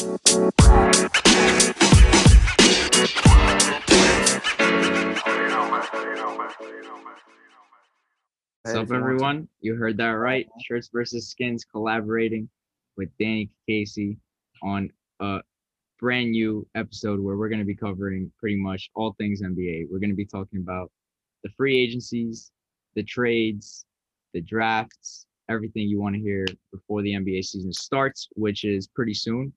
What's up, everyone? You heard that right. Shirts versus Skins collaborating with Danny Cacace on a brand new episode where we're going to be covering pretty much all things NBA. We're going to be talking about the free agencies, the trades, the drafts, everything you want to hear before the NBA season starts, which is pretty soon.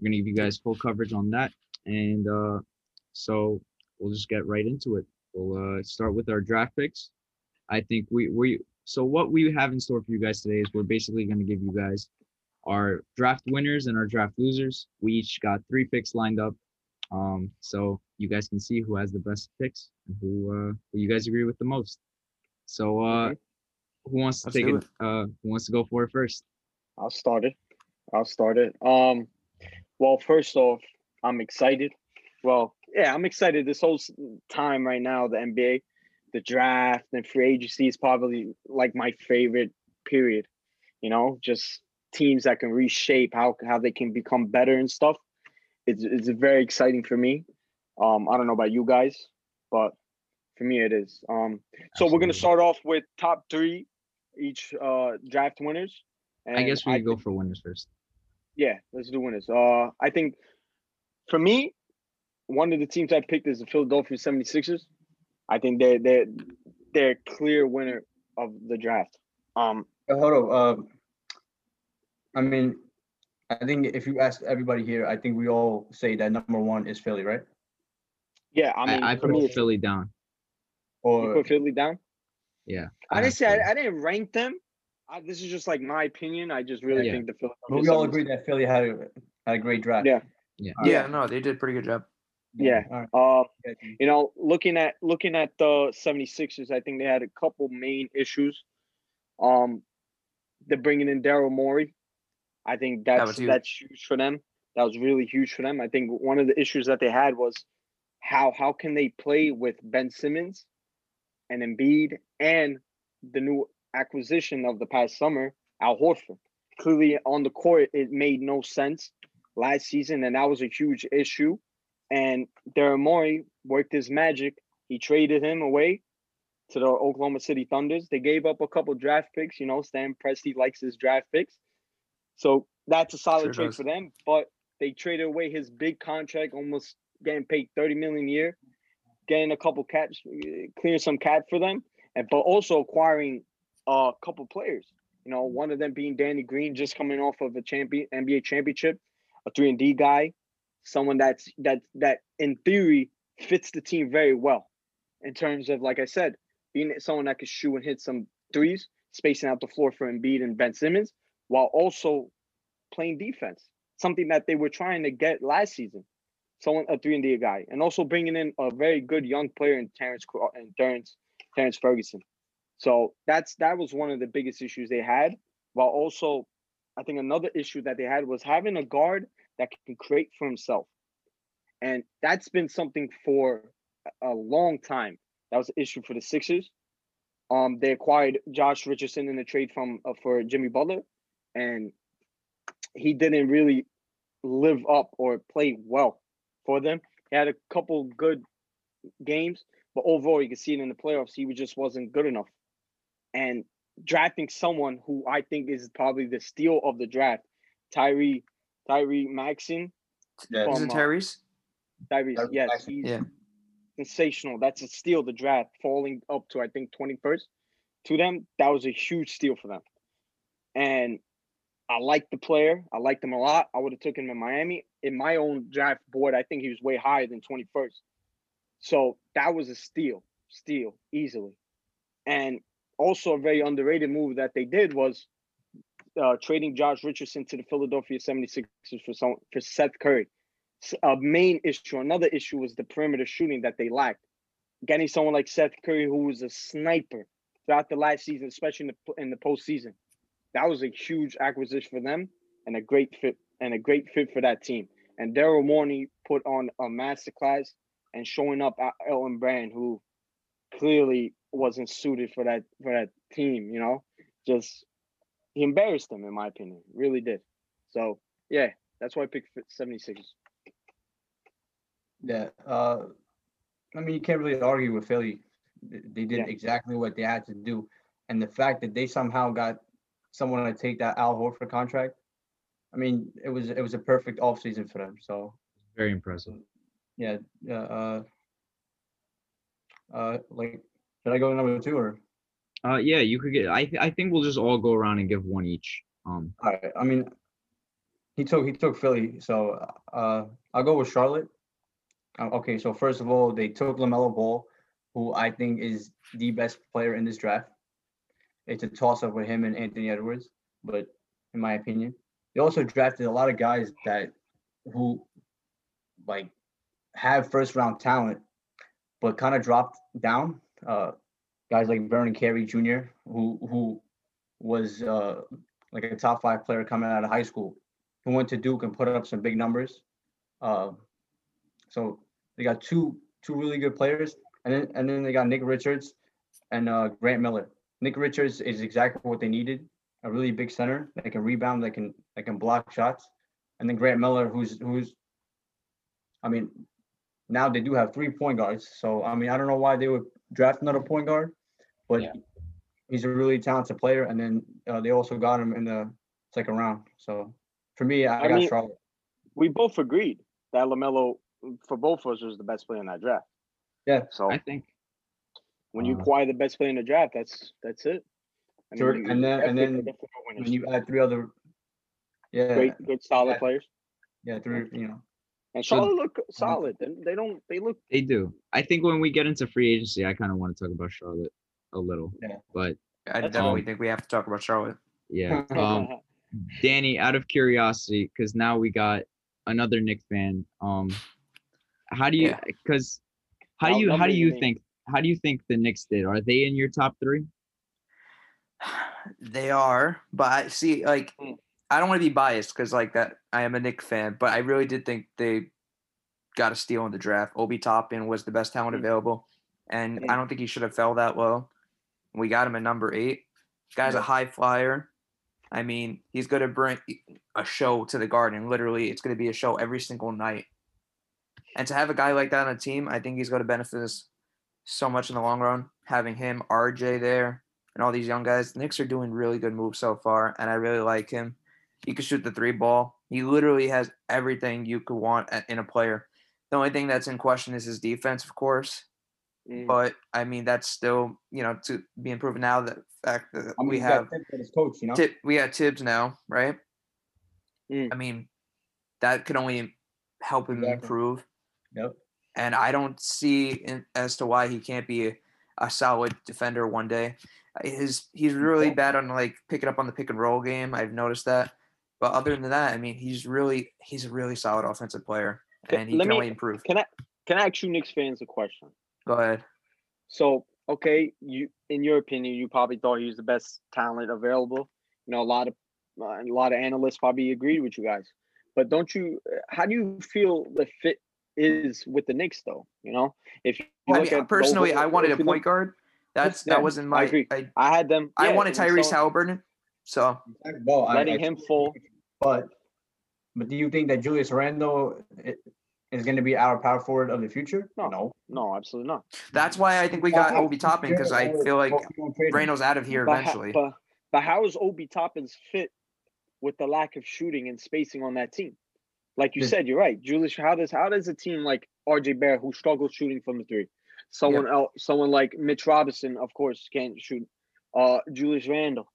We're going to give you guys full coverage on that. And uh, so we'll just get right into it. We'll uh, start with our draft picks. I think we we so what we have in store for you guys today is we're basically going to give you guys our draft winners and our draft losers. We each got three picks lined up, um, so you guys can see who has the best picks and who uh, who you guys agree with the most. So uh, who wants to Let's take do it? Uh, who wants to go for it first? I'll start it. I'll start it. Um, well, first off, I'm excited. Well, yeah, I'm excited this whole time right now. The NBA, the draft, and free agency is probably like my favorite period. You know, just teams that can reshape how how they can become better and stuff. It's it's very exciting for me. Um, I don't know about you guys, but for me it is. Um, so we're gonna start off with top three each uh draft winners. I guess we could go for winners first. Yeah, let's do winners. Uh, I think for me, one of the teams I picked is the Philadelphia 76ers. I think they're they're they're clear winner of the draft. Um, Uh, Hold on. Um, I mean, I think if you ask everybody here, I think we all say that number one is Philly, right? yeah, I I, mean, I, for put me, Philly down. you put Philly down. Yeah, I have didn't say Philly. I, I didn't rank them. I, this is just like my opinion. I just really Yeah. think the Philadelphia. but we all 76ers agree that Philly had a, had a great draft. Yeah. Yeah. All right. Yeah, no, they did a pretty good job. Yeah. All right. Uh, you know, looking at looking at the 76ers, I think they had a couple main issues. Um, they're bringing in Daryl Morey. I think that's was huge. that's huge for them. That was really huge for them. I think one of the issues that they had was how how can they play with Ben Simmons and Embiid and the new acquisition of the past summer, Al Horford. Clearly on the court, it made no sense last season, and that was a huge issue. And Daryl Morey worked his magic. He traded him away to the Oklahoma City Thunders. They gave up a couple draft picks. You know, Sam Presti likes his draft picks. So that's a solid Sure trade does. for them. But they traded away his big contract, almost getting paid 30 million a year, getting a couple caps, uh, clearing some cap for them, and but also acquiring a couple players. You know, one of them being Danny Green, just coming off of a champion NBA championship, a three and D guy, someone that's that that in theory fits the team very well in terms of like I said, being someone that could shoot and hit some threes, spacing out the floor for Embiid and Ben Simmons, while also playing defense, something that they were trying to get last season. Someone a three and D guy, and also bringing in a very good young player in Terrence and Terrence Terrence Ferguson. So that's that was one of the biggest issues they had. While also, I think another issue that they had was having a guard that can create for himself, and that's been something for a- long time. That was an issue for the Sixers. Um, they acquired Josh Richardson in a trade from uh, for Jimmy Butler, and he didn't really live up or play well for them. He had a couple good games, but overall, you can see it in the playoffs. He just wasn't good enough. And drafting someone who I think is probably the steal of the draft, Tyree Tyree Maxon. Yeah. Is From, it uh, Tyrese? Tyrese, Tyrese yes, Maxey. he's Yeah. sensational. That's a steal. The draft falling up to I think twenty first to them. That was a huge steal for them. And I like the player. I liked him a lot. I would have took him in Miami. In my own draft board, I think he was way higher than twenty first. So that was a steal, steal easily. And also a very underrated move that they did was uh, trading Josh Richardson to the Philadelphia 76ers for some for Seth Curry. A main issue, another issue was the perimeter shooting that they lacked. Getting someone like Seth Curry, who was a sniper throughout the last season, especially in the in the postseason, that was a huge acquisition for them and a great fit and a great fit for that team. And Daryl Morey put on a masterclass and showing up Elton Brand, who clearly wasn't suited for that for that team. You know, just he embarrassed them in my opinion, really did. So yeah, That's why I picked 76ers. Yeah. Uh, I mean, you can't really argue with Philly. They did Yeah. exactly what they had to do, and the fact that they somehow got someone to take that Al Horford contract. I mean, it was it was a perfect offseason for them. So Very impressive. yeah. Yeah. Uh, uh, like, should I go to number two or? Uh, yeah, you could get. I th- I think we'll just all go around and give one each. Um, All right. I mean, he took he took Philly, so uh, I'll go with Charlotte. Uh, okay, so first of all, they took Lamelo Ball, who I think is the best player in this draft. It's a toss up with him and Anthony Edwards, but in my opinion, they also drafted a lot of guys that who like have first round talent, but kind of dropped down. Uh, guys like Vernon Carey Jr., who who was uh, like a top five player coming out of high school who went to Duke and put up some big numbers. Uh, so they got two two really good players, and then and then they got Nick Richards and uh, Grant Riller. Nick Richards is exactly what they needed, a really big center that can rebound, that can that can block shots, and then Grant Riller, who's who's, I mean, now they do have three point guards. So I mean, I don't know why they would draft another point guard, but Yeah. he's a really talented player. And then uh, they also got him in the second round. So for me, I, I, I got mean- Charlotte. We both agreed that Lamelo, for both of us, was the best player in that draft. Yeah. So I think. when you uh, acquire the best player in the draft, that's that's it. I Sure, and then- and then definitely are winners. When you add three other, yeah, great, good, solid yeah. players. yeah, three, you know, And So- Charlotte look solid. They, they don't. They look. They do. I think when we get into free agency, I kind of want to talk about Charlotte a little. Yeah. But I That's definitely fine. think we have to talk about Charlotte. yeah. Um, Danny, out of curiosity, because now we got another Nick fan. Um, how do you? Yeah. Because how do you? How do you name. think? How do you think the Knicks did? Are they in your top three? They are, but I see like Mm. I don't want to be biased because like that I am a Knick fan, but I really did think they got a steal in the draft. Obi Toppin was the best talent Mm. available, and. I don't think he should have fell that low. We got him at number eight. Guy's a high flyer. I mean, he's going to bring a show to the Garden. Literally, it's going to be a show every single night. And to have a guy like that on a team, I think he's going to benefit us so much in the long run. Having him, RJ there, and all these young guys. The Knicks are doing really good moves so far, and I really like him. He can shoot the three ball. He literally has everything you could want in a player. The only thing that's in question is his defense, of course. Mm. But I mean, that's still you know to be improved now. The fact that I mean, we have coach, you know. Thib, we got Thibs now, right? Mm. I mean, that could only help him Exactly. improve. Yep. And I don't see in, as to why he can't be a, a solid defender one day. His he's really Yeah. bad on like picking up on the pick and roll game. I've noticed that. But other than that, I mean, he's really he's a really solid offensive player, and he let can me- only improve. Can I can I ask you Knicks fans a question? Go ahead. So, okay, you in your opinion, you probably thought he was the best talent available. You know, a lot of uh, a lot of analysts probably agreed with you guys. But don't you? How do you feel the fit is with the Knicks, though? You know, if you I look mean, at personally, overall- I wanted a look- point guard. That's Yeah, that wasn't I my. agree. I, I had them. I yeah, wanted Tyrese so Haliburton. So Well, I- letting I him totally fall. But, but do you think that Julius Randle is going to be our power forward of the future? No. No. No, absolutely not. that's why I think we got Obi Toppin because I feel like Randle's out of here But, ho- eventually. but, but how is Obi Toppin's fit with the lack of shooting and spacing on that team? Like you said, you're right. Julius, how does how does a team like RJ Barrett who struggles shooting from the three, someone else, someone like Mitch Robinson, of course, can't shoot. Uh, Julius Randle.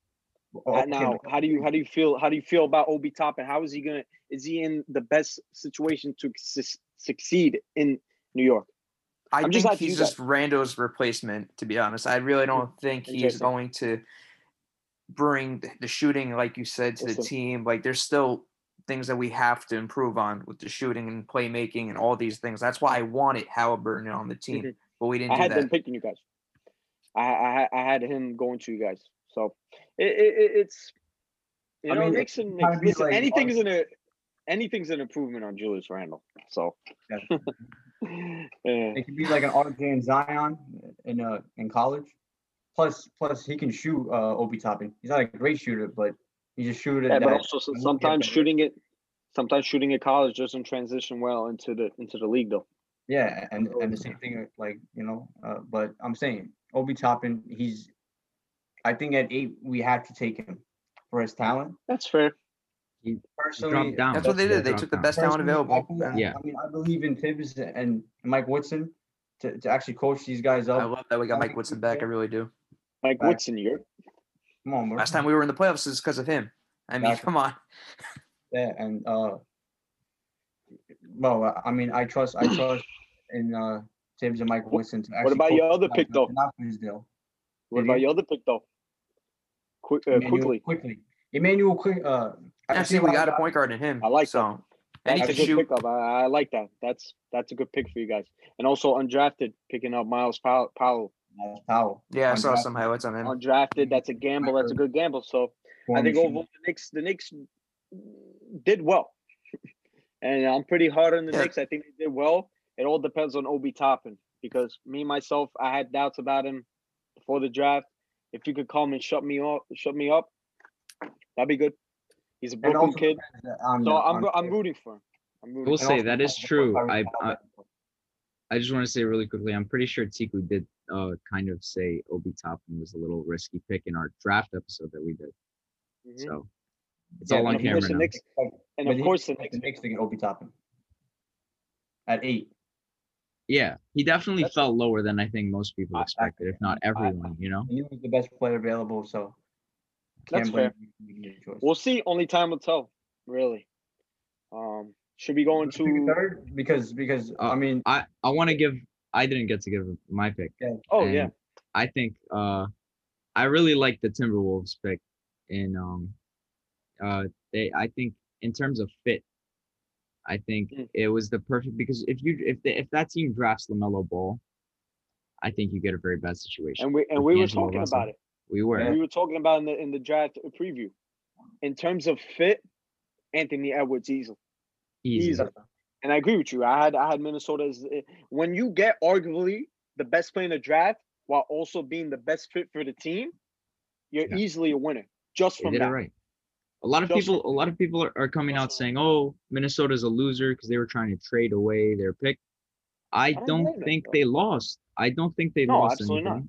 Oh, now, how do you how do you feel how do you feel about Obi Toppin? How is he gonna? Is he in the best situation to su- succeed in New York? I I'm just think asking he's just Randle's replacement, to be honest. I really don't think he's going to bring the shooting, like you said, to the team. Like there's still things that we have to improve on with the shooting and playmaking and all these things. That's why I wanted Haliburton on the team, Mhm. but we didn't I had them picking you guys. I I I had him going to you guys. So it, it, it- it's you I know mean, Nixon. it's kinda like anything's an a anything's an improvement on Julius Randle. So Yeah. It could be like an RJ and Zion in uh in college. Plus, plus he can shoot uh Obi Toppin. He's not a great shooter, but he's a shooter Yeah, but also so- will get sometimes shooting it, Sometimes shooting at college doesn't transition well into the into the league though. Yeah, and and the same thing, like you know, uh, but I'm saying Obi Toppin, he's. I think at eight we had to take him for his talent. That's fair. He Personally, dropped down. That's what they did. They dropped took the down. best talent personally, I available. believe- Yeah. I mean, I believe in Thibs and Mike Woodson to, to actually coach these guys up. I love that we got Mike Woodson back. I really do. Mike Back. Woodson, you're Come on, bro. Last time we were in the playoffs is because of him. I mean, Exactly. come on. Yeah, and uh, well, I mean, I trust, I trust in uh Thibs and Mike Woodson to actually. What about your other pick, though? up, Not for his deal. what Did about he? your other pick though? Quick, uh, Immanuel Quickley. quickly. Emmanuel quick. Uh, I Actually, see we got a point guard in him. I like that. so. And That's a can good shoot. pickup. I, I like that. That's that's a good pick for you guys. And also undrafted, picking up Myles Powell. Powell. Myles Powell. Yeah, I saw undrafted, some highlights on him. Undrafted, that's a gamble. That's a good gamble. So I think Chief. overall the Knicks, the Knicks did well, and I'm pretty hard on the Yeah. Knicks. I think they did well. It all depends on Obi Toppin because me myself, I had doubts about him before the draft. If you could come and shut me up, shut me up, that'd be good. He's a And Brooklyn kid, on so the- I'm on I'm rooting for him. I'm rooting. We'll for say him. that is true. I, I I just want to say really quickly. I'm pretty sure Tiku did uh kind of say Obi Toppin was a little risky pick in our draft episode that we did. Mhm. So it's Yeah, all on and of course camera now. Knicks, and But of course the expects Knicks. the Knicks to get Obi Toppin at eight. Yeah, he definitely That's- fell lower than I think most people I- I- expected, if not I- everyone. You know. He was the best player available, so That's blame fair. him for making that choice. We'll see. Only time will tell. Really. Um, should we go Wanna into? third because because Uh, I mean I I want to give. I didn't get to give my pick. Oh and yeah. I think uh, I really like the Timberwolves pick. and um, uh, they I think in terms of fit, I think Mm. it was the perfect because if you if they, if that team drafts Lamelo Ball, I think you get a very bad situation. And we and we were talking Russell. about it. we were We were talking about in the in the draft preview. In terms of fit, Anthony Edwards easily. easy. easy. And I agree with you. I had I had Minnesota as eh, when you get arguably the best player in the draft while also being the best fit for the team, you're Yeah. easily a winner just from that. right. A lot of Just people, a lot of people are, are coming out saying, "Oh, Minnesota's a loser because they were trying to trade away their pick." I don't don't think they lost. I don't think they No, lost absolutely not.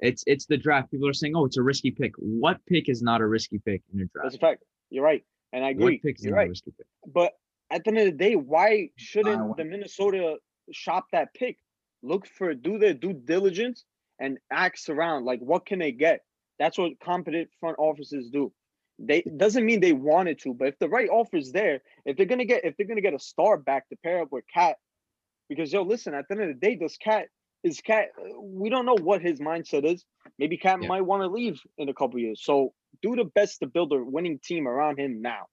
It's it's the draft. People are saying, "Oh, it's a risky pick." What pick is not a risky pick in a draft? That's a fact. You're right. And I What agree. pick is You're not a risky pick? But at the end of the day, why shouldn't the Minnesota shop that pick? Look for do their due diligence and ask around. Like, what can they get? That's what competent front offices do. They doesn't mean they wanted to, but if the right offer is there, if they're gonna get if they're gonna get a star back to pair up with KAT, because yo, listen, at the end of the day, does KAT is KAT? We don't know what his mindset is. Maybe KAT Yeah. might want to leave in a couple years. So do the best to build a winning team around him now.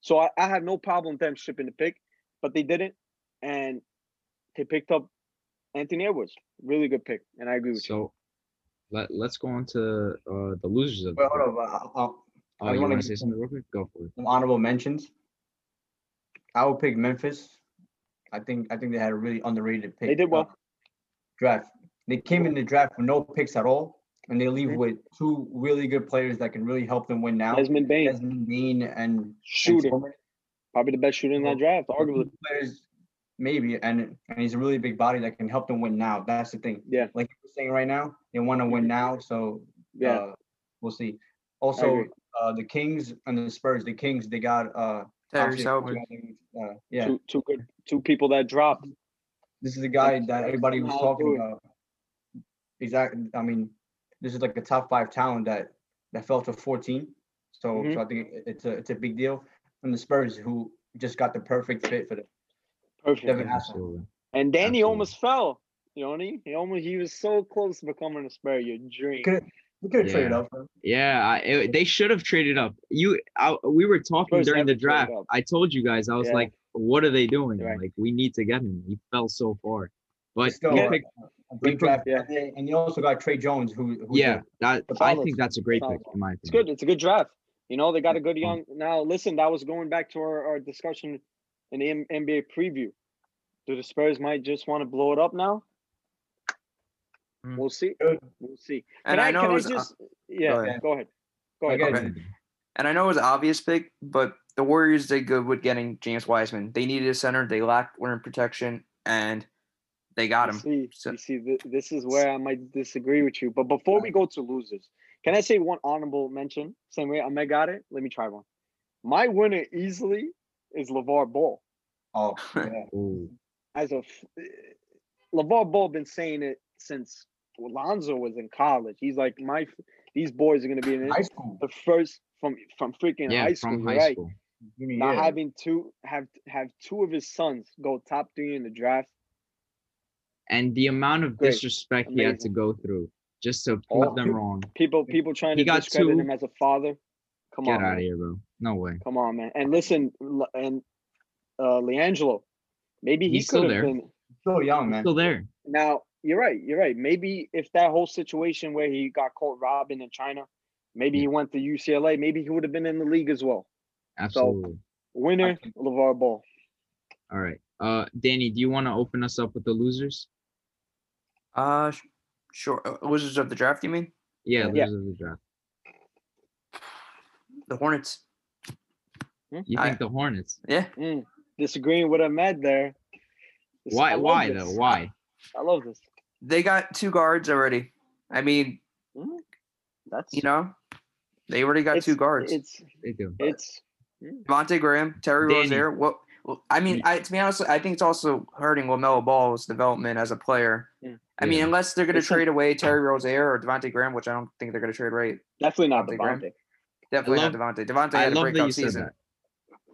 So I, I have no problem them shipping the pick, but they didn't, and they picked up Anthony Edwards. Really good pick, and I agree with you. So let let's go on to uh, the losers of Wait, pick. hold on. Oh, I you wanna want to give say some- something real quick? Go for it. some honorable mentions. I would pick Memphis. I think I think they had a really underrated pick. They did well. uh, draft. They came in the draft with no picks at all, and they leave with two really good players that can really help them win now. Desmond Bane, Desmond Bane and and shooter, Tillman. probably the best shooter in that draft, arguably. Players, maybe, and and he's a really big body that can help them win now. That's the thing. Yeah. Like you're saying right now, they want to win now, so Yeah, uh, we'll see. Also, agree. Uh, the Kings and the Spurs. The Kings, they got uh, Tyrese Haliburton. uh, yeah. two two good two people that dropped. This is the guy that everybody was talking do it. about. Exactly. I mean, this is like a top five talent that that fell to 14. So, Mhm. so I think it's a it's a big deal. And the Spurs, who just got the perfect fit for them. Perfect. Devin Absolutely. And Danny Absolutely. almost fell. You know what I mean? He almost he was so close to becoming a Spur. Your dream. Could we could have traded up for. Yeah, I, it, they should have traded up. You, I, we were talking during the draft. I told you guys, I was Yeah. like, "What are they doing? Right. Like, we need to get him. He fell so far." But Still, he Yeah. uh, picked- a great put- draft. yeah. And and you also got Tre Jones, who, who's yeah, that a I solid- think that's a great pick in my It's good. It's a good draft. You know, they got a good young. Now, listen, that was going back to our, our discussion in the M- NBA preview. Do the Spurs might just want to blow it up now? Mm. We'll see. Good. We'll see. And Can I I, know can it I was, uh, just? yeah, go ahead. Go ahead. Go ahead. Okay. and I know it was an obvious pick, but the Warriors did good with getting James Wiseman. They needed a center. They lacked rim protection, and they got You him. see, So- you see, th- this is where I might disagree with you. But before we go to losers, can I say one honorable mention? Same way I Ahmed got it. Let me try one. My winner easily is LeVar Ball. Oh, yeah. As a f- LeVar Ball been saying it since Lonzo was in college. He's like, my these boys are gonna be in high school. the first from from freaking Yeah, high school. from high right. school. Give me yeah. having two have have two of his sons go top three in the draft. And the amount of Great. disrespect he had to go through just to prove Oh. them wrong. People people trying He to got discredit two. him as a father. Come Get on, Get out man. of here, bro. No way. Come on, man. And listen, and uh LiAngelo, maybe he He's still could have there. been. Still young, He's man. still there. Now you're right. You're right. Maybe if that whole situation where he got caught robbing in China, maybe he went to UCLA. Maybe he would have been in the league as well. Absolutely. Winner, think- LeVar Ball. All right. Uh, Danny, do you want to open us up with the losers? Uh, sh- sure. Uh, Wizards of the draft, you mean? Yeah, Yeah. of the draft. The Hornets. You I- think the Hornets? Yeah. Mm, disagreeing with Ahmed there. This- I Why? love Why this. though? Why? I love this. They got two guards already. I mean, That's you know, they already got two guards. It's They do. it's Devonte Graham, Terry Danny. Rozier. What? Well, I mean, I to be honest, I think it's also hurting Lamelo Ball's development as a player. Yeah. I mean, unless they're going to Listen- trade away Terry Rozier or Devonte Graham, which I don't think they're going to trade right. definitely not Devonte Graham. Devonte. Definitely love- not Devonte. Devonte I had a love that breakout season.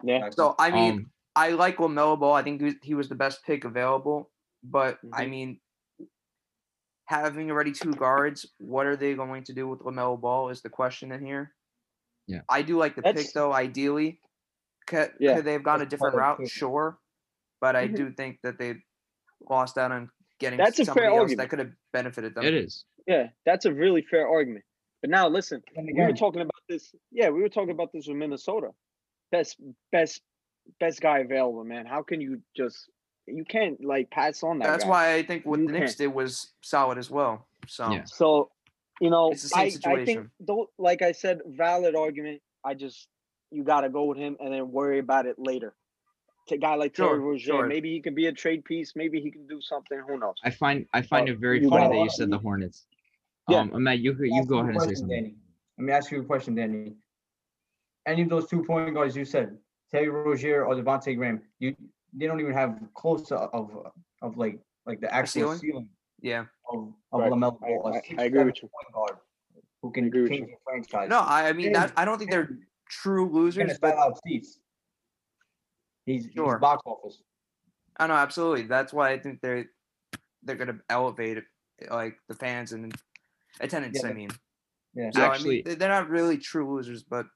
Yeah. So I mean, Um, I like Lamelo Ball. I think he was, he was the best pick available. But I Mhm. mean, having already two guards, what are they going to do with Lamelo Ball? Is the question in here. Yeah. I do like the pick though. Ideally, could, Yeah. could they have gone a different route? it. Sure, but I Mhm. do think that they lost out on getting That's a fair else argument. that could have benefited them. it is. Yeah, that's a really fair argument. But now listen, And we were talking about this. Yeah, we were talking about this with Minnesota. Best best best guy available, man. How can you just you can't like pass on that That's guy. why I think what You the Knicks can't. did was solid as well. So Yeah. So, you know, It's the same I, I think situation. though, like I said, valid argument. I just you got to go with him and then worry about it later. To a guy like Terry Sure, Rozier, sure. maybe he can be a trade piece. Maybe he can do something. Who knows? I find I find Oh, it very funny that you said the Hornets. Yeah. Um, Matt, you you ask go you a ahead and say something. Danny. Let me ask you a question, Danny. Any of those two point guards you said, Terry Rozier or Devonte Graham, you they don't even have close to, of of like like the actual ceiling? ceiling, yeah. of, of Right. Lamelo I- Ball. a I- I six, agree with you. point guard who can agree with change you. the franchise. No, I, I mean that I don't think they're true losers, gonna but sell out seats. He's, Sure. he's box office. I know absolutely. That's why I think they're they're gonna elevate like the fans and attendance. Yeah, I mean, Yeah. so I Actually- mean, they're not really true losers, but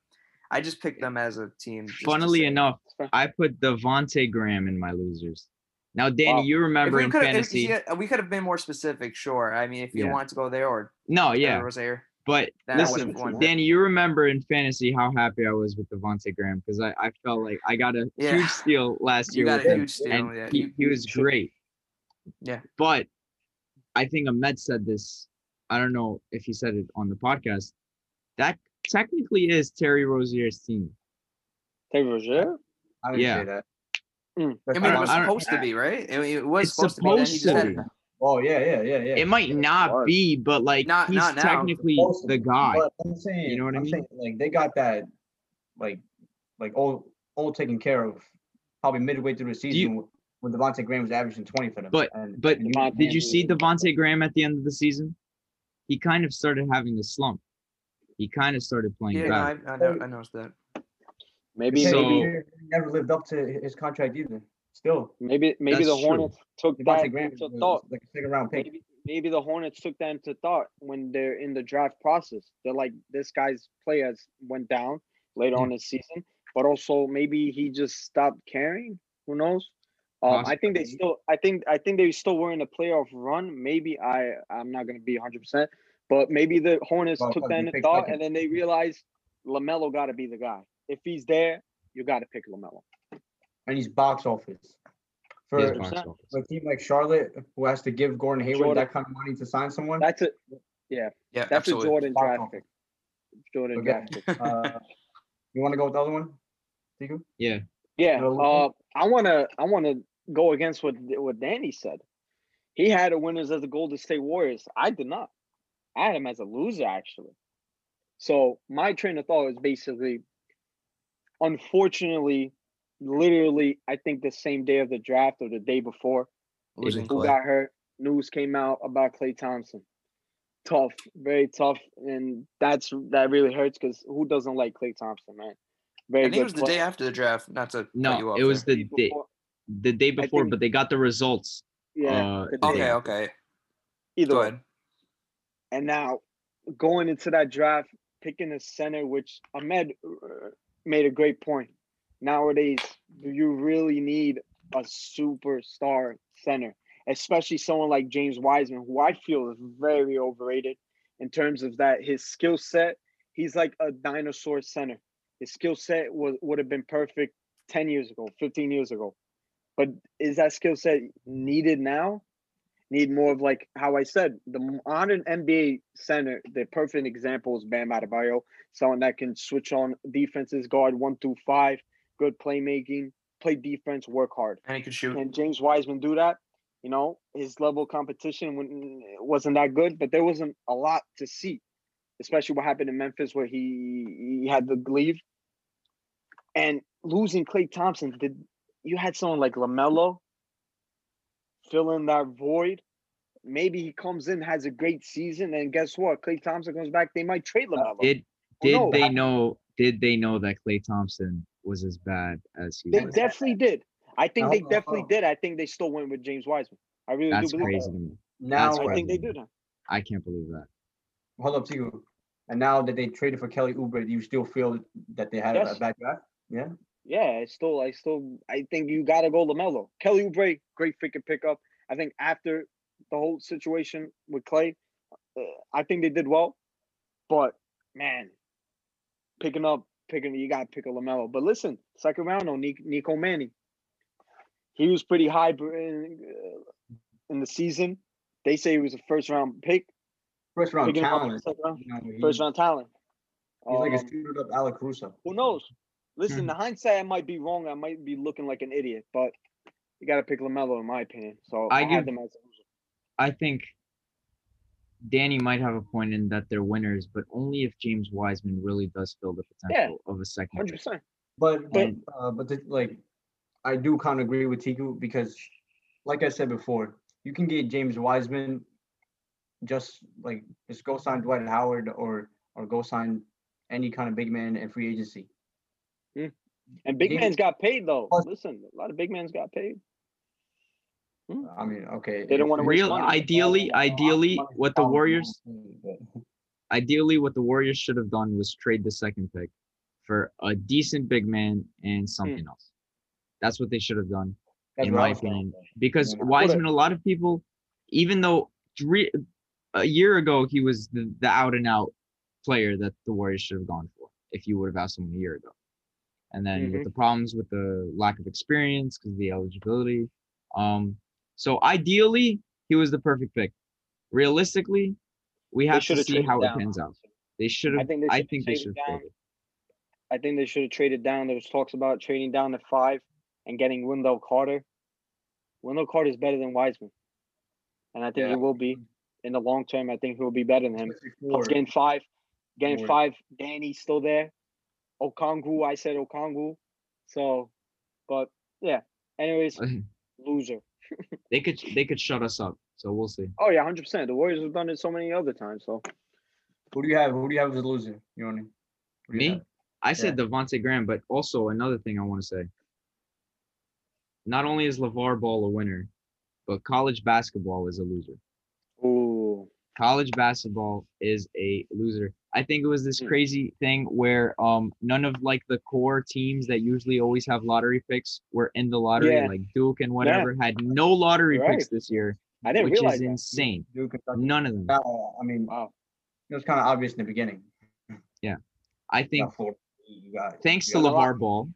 I just picked them as a team. Funnily enough, I put Devonte Graham in my losers. Now, Danny, Wow. you remember we in could have, fantasy? we could have been more specific. Sure, I mean, if you Yeah. wanted to go there or no, Terry yeah, Rozier, but then I listen. Danny, you remember in fantasy how happy I was with Devonte Graham because I, I felt like I got a Yeah. huge steal last You year got with a him, huge steal. and yeah, he, he was great. Yeah. But I think Ahmed said this. I don't know if he said it on the podcast. That technically is Terry Rozier's team. Terry Rozier. I didn't Yeah. say that. Mm. I mean, it was supposed to be right. I mean, it was It's supposed, to be. Supposed to be. Oh yeah, yeah, yeah, yeah. It might not be, but like Not- he's not technically the guy. But I'm saying, You know what I I'm mean? saying, like they got that, like, like all all taken care of, probably midway through the you- season when Devonte Graham was averaging 20 for them. But- and, But and you- did you see Devonte Graham at the end of the season? He kind of started having a slump. He kind of started playing Yeah, no. I, I, know, I noticed that. Maybe So- maybe Rozier never lived up to his contract either. Still, maybe maybe That's the true. Hornets took that Devonte Graham into thought. like a second round pick. Maybe, maybe the Hornets took that into thought when they're in the draft process. They're like, this guy's play has went down later Yeah. on this season, but also maybe he just stopped caring. Who knows? Um, I think they still. I think. I think they still were in a playoff run. Maybe I. I'm not gonna be 100, percent but maybe the Hornets Well, took because that into thought, second. and then they realized Lamelo got to be the guy. If he's there, you got to pick Lamelo. and he's box office. For, His His box box office. for a team like Charlotte, who has to give Gordon Hayward Jordan. that kind of money to sign someone, That's it. Yeah, yeah, That's absolutely. a Jordan Box draft office. pick. Jordan Okay. draft pick. uh, You want to go with the other one? Tiku? Yeah. Yeah, uh, I wanna I wanna go against what what Danny said. He had the winners as the Golden State Warriors. I did not. I had him as a loser actually. So my train of thought is basically, unfortunately, literally, I think the same day of the draft or the day before, Losing who Klay. got hurt. News came out about Klay Thompson. Tough, very tough, and that's that really hurts because who doesn't like Klay Thompson, man? Very I think it good was the day after the draft. Not to cut you No, it was there. the Day day before- the day before, think- but they got the results. Yeah. uh, the day day- Okay, okay. Either Go way. ahead. And now going into that draft, picking a center, which Ahmed uh, made a great point. Nowadays, do you really need a superstar center, especially someone like James Wiseman, who I feel is very overrated in terms of that his skill set. He's like a dinosaur center. His skill set was would have been perfect 10 years ago, 15 years ago. But is that skill set needed now? Need more of like how I said, the modern NBA center, the perfect example is Bam Adebayo, someone that can switch on defenses, guard one through five, good playmaking, play defense, work hard. And he could shoot. Can James Wiseman do that? You know, his level of competition wasn't that good, but there wasn't a lot to see, especially what happened in Memphis where he he had to leave. And losing Klay Thompson, did you had someone like Lamelo fill in that void? Maybe he comes in, has a great season, and guess what? Klay Thompson comes back, they might trade uh, Lamelo. Did Who did knows? they know? Did they know that Klay Thompson was as bad as he was? They was? definitely did. I think Now, they uh-huh. definitely hold on. did. I think they still went with James Wiseman. I really That's do believe crazy that. to me. Now, That's I think they crazy. do that. I can't believe that. hold up, Tiku. And now that they traded for Kelly Oubre, do you still feel that they had a- Yes. a bad draft? Yeah. Yeah, I still, I still, I think you gotta go Lamelo. Kelly Oubre, great freaking pickup. I think after the whole situation with Klay, uh, I think they did well. But man, picking up, picking, you gotta pick a Lamelo. But listen, second round, no Nico Mannion. He was pretty high in, uh, in the season. They say he was a first round pick. First round Picking him up in the talent. round, you know, he- first round talent. He's like a Um, screwed up Alex Caruso. Who knows? Listen, Hmm. the hindsight, I might be wrong. I might be looking like an idiot, but you got to pick Lamelo, in my opinion. So I I, give- them as. I think Danny might have a point in that they're winners, but only if James Wiseman really does fill the potential of a second. hundred percent. But But- uh, but the, like, I do kind of agree with Tiku because, like I said before, you can get James Wiseman, just like just go sign Dwight Howard or or go sign any kind of big man in free agency. And big James- man's got paid though. Plus- Listen, a lot of big man's got paid. Hmm. I mean, okay. They don't wanna you- waste Real, money. ideally, ideally, Money's what the Warriors, wrong thing, but- ideally, what the Warriors should have done was trade the second pick for a decent big man and something else. That's what they should have done. That's in my opinion, saying. because Yeah. Wiseman, a lot of people, even though three, a year ago he was the, the out and out player that the Warriors should have gone for if you would have asked someone a year ago. And then with Mhm. the problems with the lack of experience because of the eligibility, um, so ideally he was the perfect pick. Realistically, we have to see how down. it pans out. They should I have. think they I should've think they should have down. traded. I think they should have traded down. There was talks about trading down to five and getting Wendell Carter. Wendell Carter is better than Wiseman, and I think Yeah. he will be in the long term. I think he will be better than him. Especially Plus getting five, getting for- five. Danny's still there. Okongwu, I said Okongwu. So, but yeah. Anyways, loser. they could they could shut us up. So we'll see. Oh yeah, hundred percent. The Warriors have done it so many other times. So Who do you have? Who do you have as a loser? You know what I mean? Who do you Me? I said Devonte Graham, but also another thing I want to say. Not only is LeVar Ball a winner, but college basketball is a loser. ooh, College basketball is a loser. I think it was this Hmm. crazy thing where um none of like the core teams that usually always have lottery picks were in the lottery, Yeah. like Duke and whatever, had no lottery Right. picks this year, I didn't which realize is that. insane. Duke, Kentucky. None of them. Now, I mean, Wow. it was kind of obvious in the beginning. Yeah, I think got Florida, you got- thanks to got LeVar Ball,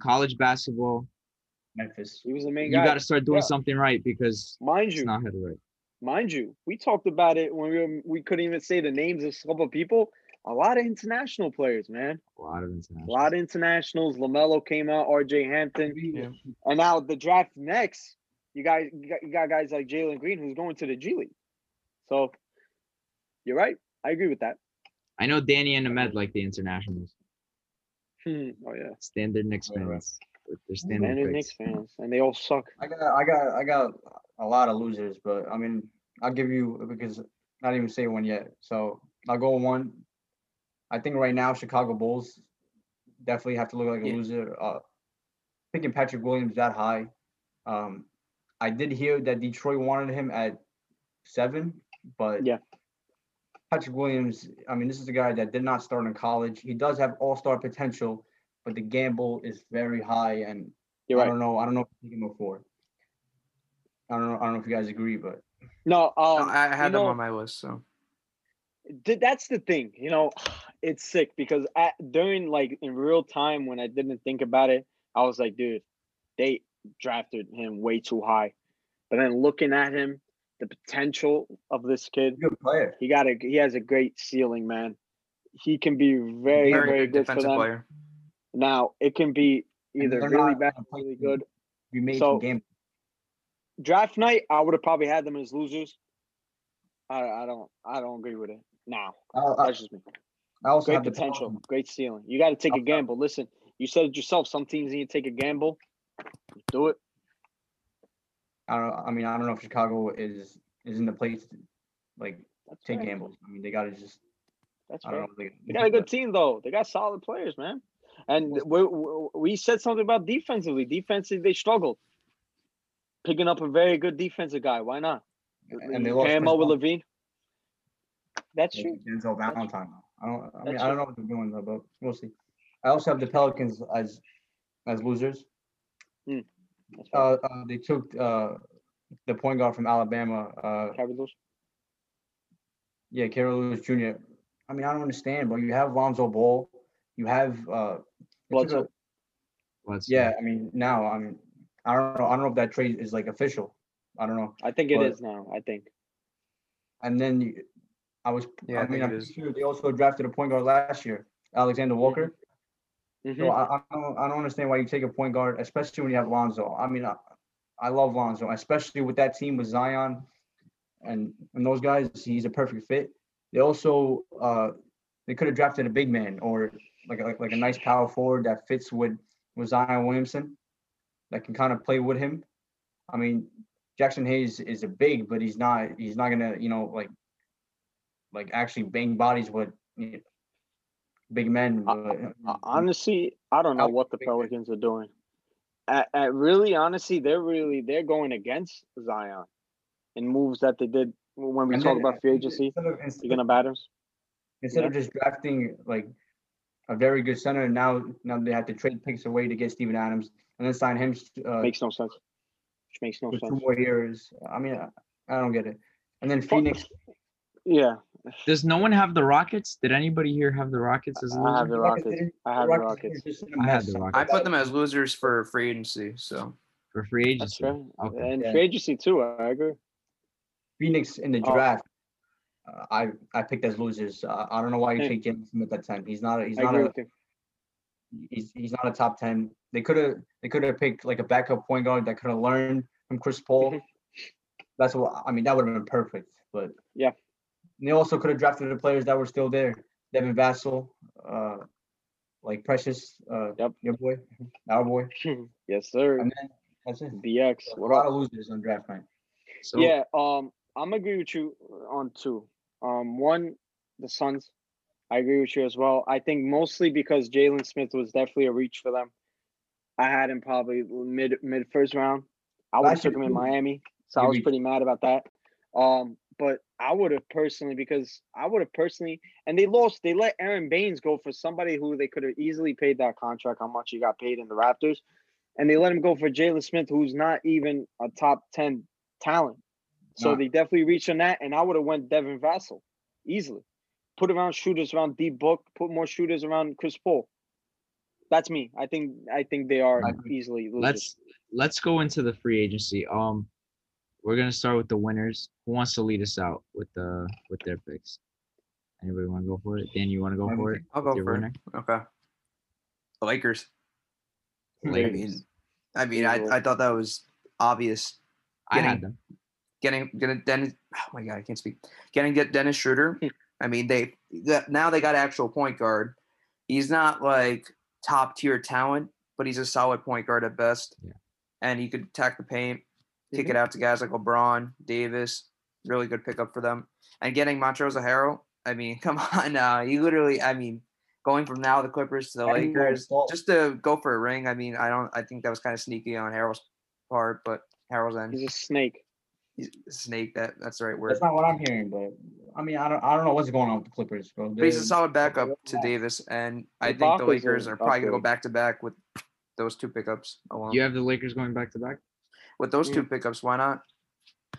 college basketball, Memphis. He was the main you guy. got to start doing Yeah. something right because Mind it's you, not headed right. Mind you, we talked about it when we were, we couldn't even say the names of a couple of people. a lot of international players, man. A lot of A lot of internationals. Lamelo came out, R.J. Hampton, Yeah. and now the draft next. You guys, you got, you got guys like Jalen Green who's going to the G League. So you're right. I agree with that. I know Danny and Ahmed like the internationals. Hmm. Oh yeah, Standard Knicks Right, right. fans with standard they're picks. Knicks fans, and they all suck. I got, I got, I got a lot of losers, but I mean, I'll give you because not even say one yet. So I'll go one. I think right now Chicago Bulls definitely have to look like a Yeah. loser. Uh, picking Patrick Williams that high. Um, I did hear that Detroit wanted him at seven, but Yeah. Patrick Williams. I mean, this is a guy that did not start in college. He does have All Star potential, but the gamble is very high, and I don't know. I don't know if you him before. I don't know. I don't know if you guys agree, but No, No, um, I I had them know, on my list. So th- that's the thing you know it's sick because at during like in real time when i didn't think about it i was like dude they drafted him way too high but then looking at him the potential of this kid good player. he got a he has a great ceiling man he can be very very, very, good good for defensive them player. now it can be either really not bad or really good We made So- some game. Draft night i would have probably had them as losers i, I don't i don't agree with it now I, I, that's just me I also great have potential, great ceiling. You got to take a gamble. Listen, you said it yourself. Some teams need to take a gamble. Do it. I don't. I mean, I don't know if Chicago is is in the place to like That's take fair. gambles. I mean, they got to just. That's I don't know. They, They got a good team though. They got solid players, man. And we, we, we said something about defensively. Defensively, they struggled. Picking up a very good defensive guy. Why not? And they You lost pair him with LaVine. That's true. Denzel Valentine. I don't. I mean, That's I don't know what they're doing though, but we'll see. I also have the Pelicans as as losers. That's fair. Uh, uh they took uh the point guard from Alabama. Uh, Cavaliers. yeah, Carol Lewis Jr. I mean, I don't understand, but you have Lonzo Ball. You have uh. they took a- Bledsoe. Yeah, I mean, now I mean, I don't know. I don't know if that trade is like official. I don't know. I think it But- is now. I think. And then you, I was. Yeah, I I mean, I'm it pretty is. sure they also drafted a point guard last year, Alexander Walker. Mhm. So I, I don't. I don't understand why you take a point guard, especially when you have Lonzo. I mean, I, I love Lonzo, especially with that team with Zion, and and those guys. He's a perfect fit. They also uh they could have drafted a big man or like a, like a nice power forward that fits with with Zion Williamson, that can kind of play with him. I mean, Jaxson Hayes is a big, but he's not. He's not gonna you know like like actually bang bodies with you know, big men. But, Uh, honestly, I don't know what the. Pelicans are doing. At, at really, honestly, they're really they're going against Zion in moves that they did when we And talk then, about free agency. Instead of, instead, Speaking of batters, instead yeah. of just drafting like a very good center, now now they have to trade picks away to get Steven Adams and then sign him uh, makes no sense. Which makes no for two sense. more years. I mean, I, I don't get it. And then Phoenix, Yeah, Does no one have the Rockets? Did anybody here have the Rockets as I have the Rockets Rockets. didn't- I have the Rockets Rockets. are just in a I had mess. the I put them as losers for free agency. So for free That's agency. fair. Okay. And Yeah. free agency too. I agree. Phoenix in the Oh. draft. I I picked as losers. Uh, I don't know why you Same. take James Smith at ten. He's not. a- He's I not a. He's he's not a top ten. They could have they could have picked like a backup point guard that could have learned from Chris Paul. That's what I mean. That would have been perfect. But Yeah. And they also could have drafted the players that were still there. Devin Vassell, uh, like Precious, uh, Yep. your boy, our boy, yes, sir. and then that's it. BX. A What lot of losers on draft night. So yeah, um, I'm agree with you on two. Um, one, the Suns. I agree with you as well. I think mostly because Jalen Smith was definitely a reach for them. I had him probably mid mid first round. I would have took him in. Miami, so I was pretty mad about that. Um, but I would have personally because I would have personally, and they lost. They let Aron Baynes go for somebody who they could have easily paid that contract. How much he got paid in the Raptors, and they let him go for Jalen Smith, who's not even a top ten talent. So Nah. they definitely reached on that, and I would have went Devin Vassell easily. Put around shooters around D Book. Put more shooters around Chris Paul. That's me. I think I think they are I easily losers. let's let's go into the free agency. Um, we're gonna start with the winners. Who wants to lead us out with the with their picks? Anybody want to go for it? Dan, you want to go for it? I'll go Your for winner? it. Okay. The Lakers. I Lakers. mean, I mean, I, I thought that was obvious. I had them. Getting getting Dennis. Oh my god, I can't speak. Getting get Dennis Schroeder. I mean, they now they got actual point guard. He's not like top tier talent, but he's a solid point guard at best. Yeah. And he could attack the paint, kick Mhm. it out to guys like LeBron, Davis. Really good pickup for them. And getting Montrezl Harrell. I mean, come on now. You literally. I mean, going from now the Clippers to the Lakers just to go for a ring. I mean, I don't. I think that was kind of sneaky on Harrell's part, but Harrell's end. He's a snake. He's a snake. That that's the right word. That's not what I'm hearing, but I mean, I don't, I don't know what's going on with the Clippers, bro. But he's a solid backup to. Davis, and I think the Lakers are probably gonna go back to back with those two pickups alone. You have the Lakers going back to back. With those two pickups, why not?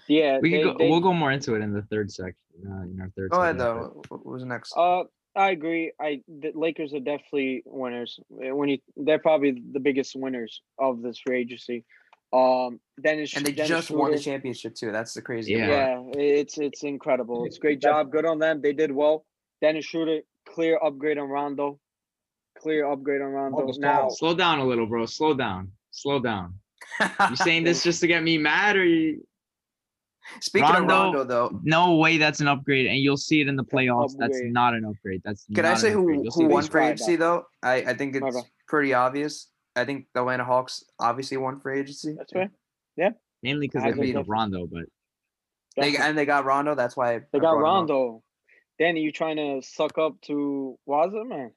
Yeah, we they, go, they, we'll go more into it in the third section. Uh, in our third. Go ahead though. What was next? Uh, I agree. I the Lakers are definitely winners. When you, they're probably the biggest winners of this free agency. Um, Dennis and they Dennis just won the championship too. That's the crazy Yeah. Yeah, it's it's incredible. It's great job. Good on them. They did well. Dennis Schroeder, clear upgrade on Rondo. Clear upgrade on Rondo. Marcus Now, Gasol. Slow down a little, bro. Slow down. Slow down. You saying this just to get me mad, or you? Speaking Rondo- of Rondo, though, No way, that's an upgrade, and you'll see it in the playoffs. That's not an upgrade. That's can I say an upgrade. who You'll see who won Please free agency though? I I think it's bad. pretty obvious. I think the Atlanta Hawks obviously won free agency. that's fair. Yeah. Mainly because they think picked Rondo, but They and they got Rondo. That's why They brought got. Rondo. Danny, you trying to suck up to Waza, man?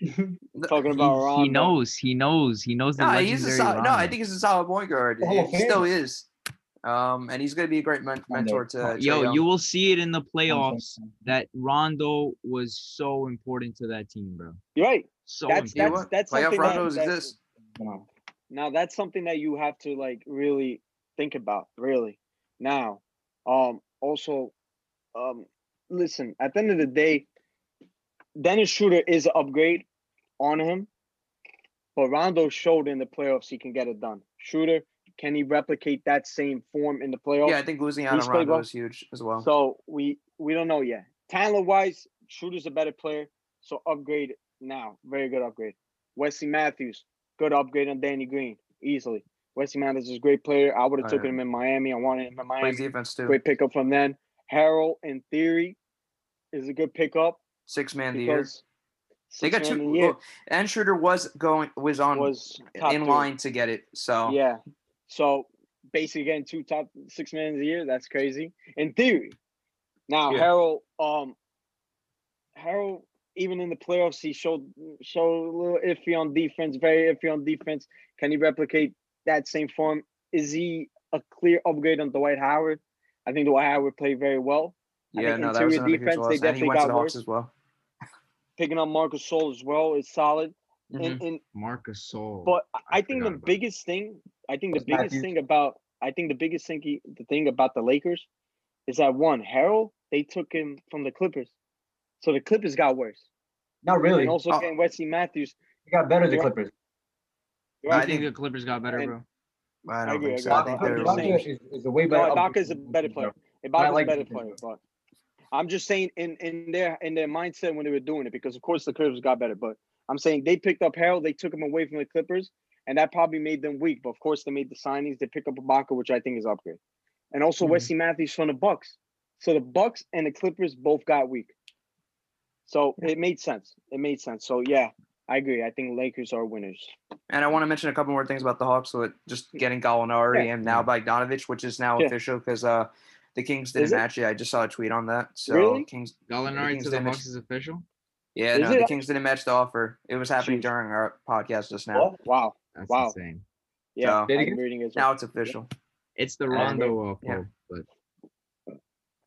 Talking about Rondo. he knows. He knows. He knows the No, he's a legendary solid, no. I think he's a solid point guard. Hall of He still is. Um, and he's gonna be a great men- mentor to. Trae Yo, Young. you will see it in the playoffs that Rondo was so important to that team, bro. You're right. So That's important. that's that's Playoff something that, Rondos that- exist. You know, now that's something that you have to like really think about. Really. Now, um, also, um, listen. At the end of the day, Dennis Schroeder is an upgrade on him, but Rondo showed in the playoffs he can get it done. Schroeder, can he replicate that same form in the playoffs? Yeah, I think losing out on Rondo well. is huge as well. So we we don't know yet. Talent wise, Schroeder's a better player. So upgrade now. Very good upgrade. Wesley Matthews, good upgrade on Danny Green, easily. Wesley Matthews is a great player. I would have Oh, taken yeah. him in Miami. I wanted him in Plays Miami. defense too. Great pickup from then. Harrell, in theory, is a good pickup Six man the year. They got two. year and Schroeder was going was on was in three. line to get it. So Yeah. So basically getting two top six men a year, that's crazy. In theory. Now Yeah. Harrell, um Harrell, even in the playoffs, he showed showed a little iffy on defense, very iffy on defense. Can he replicate that same form? Is he a clear upgrade on Dwight Howard? I think Dwight Howard played very well. I yeah, think no, that was interior another huge defense, loss. they he definitely went to got the Hawks worse. as well. Picking up Marcus Sol as well is solid. Mhm. And, and Marcus Sol. but I- I I think the forgot about biggest thing, I think the biggest Matthews. thing about, I think the biggest thing, the thing about the Lakers, is that one Harrell they took him from the Clippers, so the Clippers got worse. not really. And also Oh. getting Wesley Matthews. He got better than Clippers. you're I think the Clippers got better, And- bro. I don't agree, think I so. agree. I think I'm they're just saying- is, is a way better. No, Ibaka is a better player. bro. I Ibaka's like a better defense, player, but I'm just saying in in their in their mindset when they were doing it, because of course the Clippers got better, but I'm saying they picked up Harrell, they took him away from the Clippers, and that probably made them weak. But of course they made the signings, they pick up Ibaka, which I think is upgrade, and also Mhm. Wesley Matthews from the Bucks. So the Bucks and the Clippers both got weak. So it made sense. It made sense. So yeah, I agree. I think Lakers are winners. And I want to mention a couple more things about the Hawks with just getting Gallinari Yeah. and now Bogdanovich, which is now Yeah. official because uh the Kings didn't match it. I just saw a tweet on that. So Really? Kings Gallinari Kings to the didn't Hawks match- is official. yeah, Is no, it? the Kings didn't match the offer. It was happening Jeez. during our podcast just now. What? Wow. That's Wow. insane. Yeah, So- I'm reading as well. Now it's official. It's the Rondo yeah. but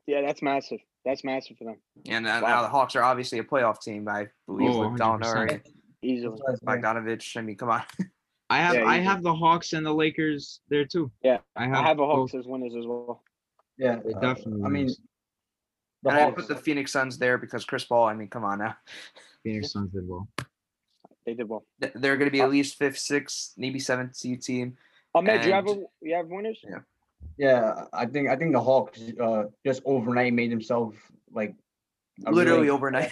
Yeah, that's massive. That's massive for them. And uh, Wow. now the Hawks are obviously a playoff team, I believe, Oh, with 100%. Gallinari, Easily. Bogdanovich. I mean, come on. I have Yeah, I have the Hawks and the Lakers there too. Yeah, I have, I have a both. Hawks as winners as well. Yeah, They uh, definitely. I mean, the and I put the Phoenix Suns there because Chris Paul. I mean, come on now. Phoenix Suns did well. They did well. They're going to be at least fifth, sixth, maybe seventh seed team. Ahmed, do you have a, And- you have winners? Yeah. Yeah, I think I think the Hawks uh, just overnight made themselves like Literally really- overnight.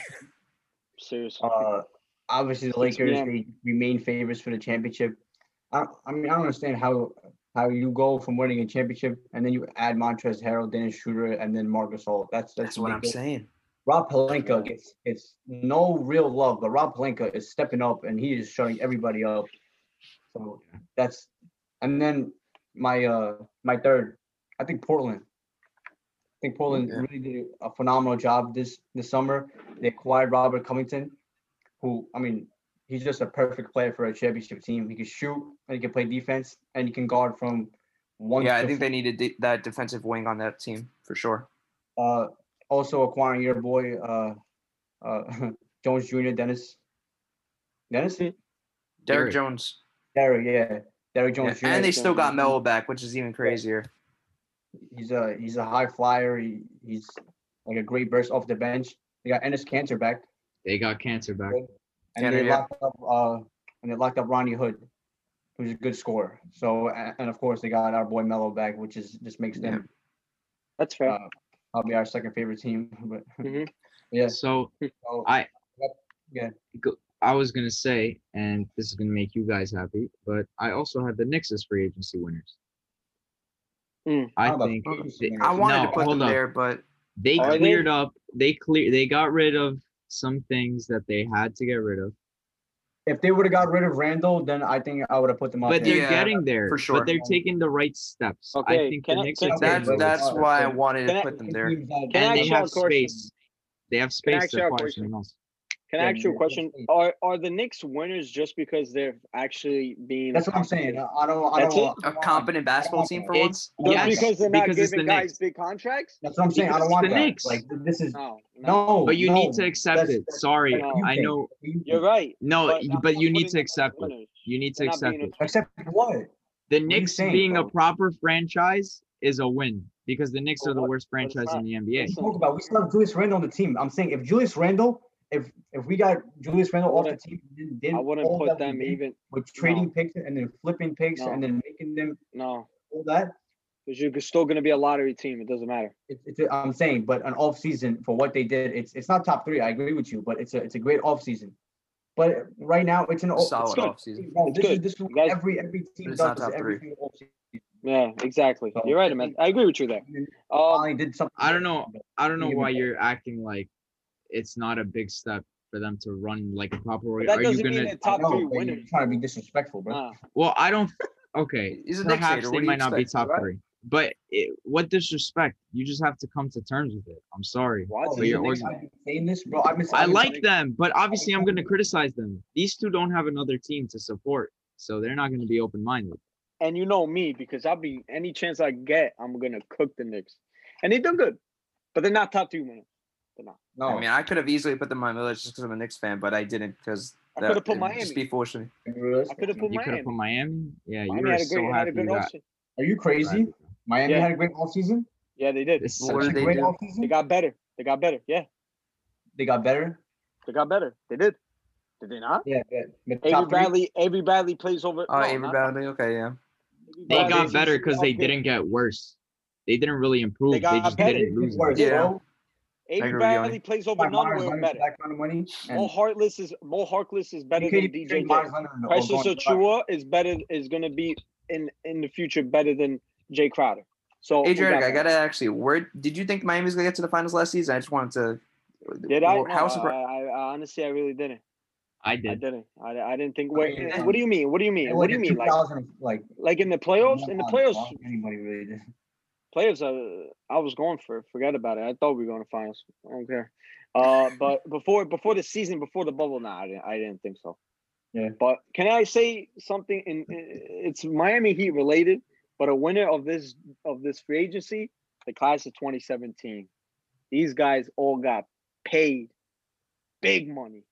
Seriously. Uh, obviously the Lakers p.m. they remain favorites for the championship. I, I mean, I don't understand how how you go from winning a championship and then you add Montrezl Harrell, Dennis Schroeder, and then Marcus Gasol. That's that's, That's what I'm saying. Rob Pelinka gets it's no real love, but Rob Pelinka is stepping up and he is shutting everybody up. So that's and then my uh my third, I think Portland. I think Portland Yeah. really did a phenomenal job this this summer. They acquired Robert Covington, who I mean, he's just a perfect player for a championship team. He can shoot and he can play defense and he can guard from one. Yeah, I to think they needed de- that defensive wing on that team for sure. uh, also acquiring your boy uh, uh, Jones Jr. Dennis. Dennis? Derrick Derrick. Jones. Derrick, yeah, Derrick Jones Jr. And they still got Jones. Melo back, which is even crazier. he's a he's a high flyer. He, he's like a great burst off the bench. They got Enes Kanter back, They got Kanter back. and Kanter, they yeah. locked up uh, and they locked up Rodney Hood, who's a good scorer. So and of course they got our boy Melo back, which is just makes them That's fair. uh, probably our second favorite team. But Mhm. yeah, So so, I- yeah. go- I was gonna say, and this is gonna make you guys happy, but I also had the Knicks as free agency winners. Mm. I How think they- I wanted no, to put them up. there, but they Are they? cleared up. They clear. They got rid of some things that they had to get rid of, if they would have got rid of Randle, then I think I would have put them up. but there. they're Yeah, getting there. for sure. But they're taking the right steps. I Okay, think can the I- Knicks can are I- that's that's uh, why I wanted Can to I- put them there. Teams that- Can I and they ask y'all a have space. They have Can I space ask to y'all a acquire question? something else. Can I ask you a question? Are are the Knicks winners just because they're actually being? That's what I'm saying. I I don't. I That's don't. it? I A don't- competent basketball team for once. Just yes, because they're not because it's the giving guys Knicks. big contracts? That's what I'm saying. I don't it's want the that. Knicks. Like this is oh, No, no. But you no, need to accept that's- it. that's Sorry, what you I know. You you're right. No, but you- but you need to them as accept it. You need to accept it. Accept what? The are you Knicks saying, being a proper franchise is a win because the Knicks But are the worst franchise in the NBA. listen, Talk about. We still have Julius Randle on the team. I'm saying if Julius Randle, if if we got Julius Randle off the team, and did I wouldn't all put that them even. with trading picks and then flipping picks No. and then making them No, all that. because you're still going to be a lottery team. It doesn't matter. It's, it's a, I'm saying, but an off season for what they did, it's it's not top three. I agree with you, but it's a it's a great off season. But right now, it's an off. Solid good. offseason. Bro, It's this is good. this is guys- every every team does not top every three. Yeah, exactly. So, You're right, man. I agree with you there. You Um, did something. I don't know. I don't know why you're acting like it's not a big step for them to run like a proper. but that Are you doesn't mean gonna? they're I top know, three but you're trying to be disrespectful, bro. Nah. Well, I don't. Okay, He's a Knicks perhaps they What do you might not be top right? three, but it, what disrespect? You just have to come to terms with it. I'm sorry. What? Oh, you're I've saying this, bro. I've been, I I've like them, but obviously I'm going to criticize them. These two don't have another team to support, so they're not going to be open minded. And you know me because I'll be any chance I get, I'm gonna cook the Knicks, and they've done good, but they're not top three winners. They're not. No, I mean, I could have easily put them on my list just because I'm a Knicks fan, but I didn't because I coulda put Miami. Just be foolish to me. be realistic. I could have put You could Miami. have put Miami. Yeah, you Miami were had a so great, had happy a good you Are you crazy? Miami Yeah. had a great offseason. Yeah, they did. This What such did a- they great do? offseason. They got better. They got better. Yeah, They got better. they got better. They did. Did they not? Yeah, yeah. Avery? Bradley. Avery Bradley plays over. Oh, no, Avery not- Bradley. Okay, yeah. They Bradley got better because they didn't get worse. They didn't really improve. They, got just better. didn't lose. Yeah. bro. Avery agree with you, Bradley plays over Like none Meyers were Leonard better. for that kind of money. Mo and Harkless is Mo Harkless is better than DJ. even Meyers J. Leonard Precious going. Achiuwa is better. Is gonna be in in the future better than Jae Crowder. So we Adrian, got I gotta actually. Where did you think Miami's gonna get to the finals last season? I just wanted to. Did I? How I, surpri- I, I honestly I really didn't. I did. I did. didn't. I, I didn't think. What, mean, what do you mean? What do you mean? What do you mean? Like like like in the playoffs? In the playoffs, Anybody really did. Playoffs. Uh, I was going for. it. Forget about it. I thought we were going to finals. I don't care. Uh, but before before the season, before the bubble, nah, I didn't. I didn't think so. Yeah. But can I say something? In it's Miami Heat related, but a winner of this of this free agency, the class of 2017. These guys all got paid big money.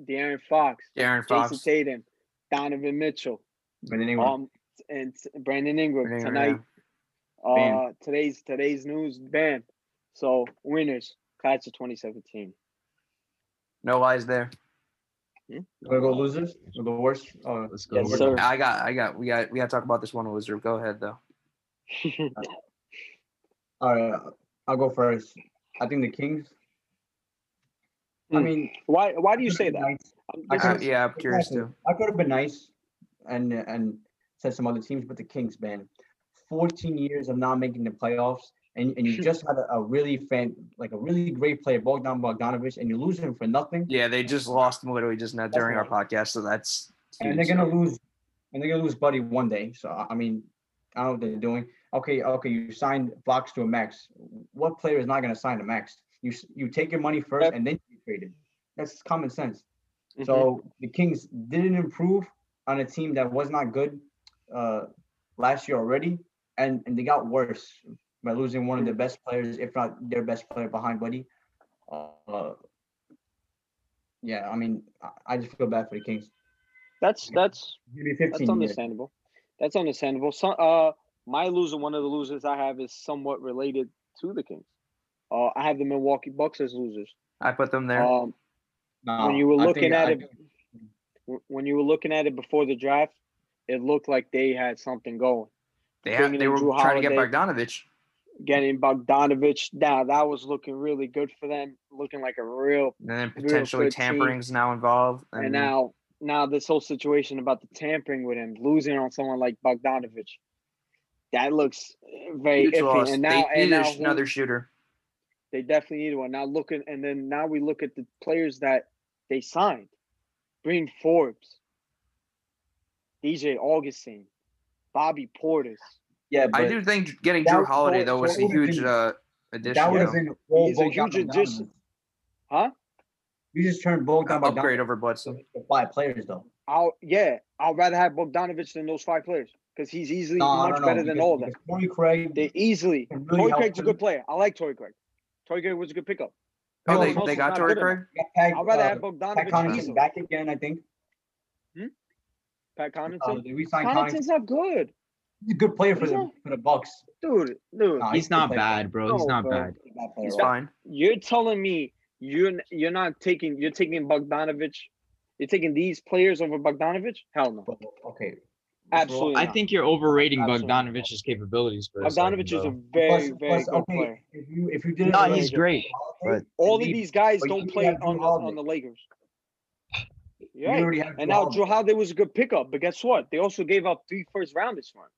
De'Aaron Fox, Jason Fox. Tatum, Donovan Mitchell, But anyway, um, and Brandon Ingram Brandon tonight. Ingram, Uh, Bam. today's today's news, bam. So winners, class of 2017. No lies there. we're gonna go losers. We'll go worst. Uh, Let's go. Yes, sir. I got. I got. We got. We got to talk about this one loser. Go ahead though. all right, I'll go first. I think the Kings. I Hmm. mean, Why? Why do you say that? nice. I'm I just- could've- yeah, I'm curious Exactly. too. I could have been nice and and said some other teams, but the Kings, man, 14 years of not making the playoffs, and, and you just had a, a really fan, like a really great player, Bogdan Bogdanovich, and you lose him for nothing, Yeah, they just lost him literally just now during our podcast, so that's and they're gonna lose, and they're gonna lose Buddy one day. So I I mean, I don't know what they're doing. Okay, okay, you signed Fox to a max. What player is not gonna sign a max? You you take your money first, Yep. and then you trade it. That's common sense. Mhm. So the Kings didn't improve on a team that was not good uh, last year already, and and they got worse by losing one of their best players, if not their best player behind Buddy. Uh, yeah, I mean, I- I just feel bad for the Kings. that's that's Maybe that's 15 years. understandable. That's understandable. So, uh, my loser, one of the losers I have, is somewhat related to the Kings. Uh, I have the Milwaukee Bucks as losers. I put them there. Um, No, when you were looking at I it, think- when you were looking at it before the draft, it looked like they had something going. They had, they were Drew trying to get Bogdanovich. Getting Bogdanovich, now that was looking really good for them, looking like a real. And then potentially good team. tampering's now involved. I And now, now this whole situation about the tampering with him, losing on someone like Bogdanovich, that looks very iffy. loss. And They now, and needed now who- another shooter. They definitely need one. Now looking and then now we look at the players that they signed. Bryn Forbes, DJ Augustin, Bobby Portis. yeah, but I do think getting that Jrue Holiday that though was a huge been- uh, addition. that would have been all He's a huge addition. Huh? You just turned Bogdan An upgrade Bogdanovich over Bledsoe. to five players though. I'll yeah, I'd rather have Bogdanovich than those five players because he's easily No, much don't know, better than because- all of them. because Torrey Craig, They easily. can really Torrey help Craig's a good player. I like Torrey Craig. Torrey Craig was a good pickup. Oh, No, they, they got not Torrey. Craig. I'd rather uh, have Bogdanovich back again. I think. Pat Connaughton. they re-signed Connaughton. Connaughton's not good, He's a good player for He's the not- for the Bucks. dude. Dude, Nah, He's a good not bad, bro. He's not bro. bad. He's a bad player, He's fine. you're telling me you're you're not taking you're taking Bogdanovich, you're taking these players over Bogdanovich? Hell no. Okay. Absolutely I not. think you're overrating Absolutely. Bogdanovich's capabilities for a second, Bogdanovich is a very Plus, very plus, good okay, player. if you if you did it No, he's great. Holiday, but- All of these guys don't play on the on the Lakers. You already have And now. Jrue Holiday was a good pickup, but guess what? They also gave up three first rounders for him.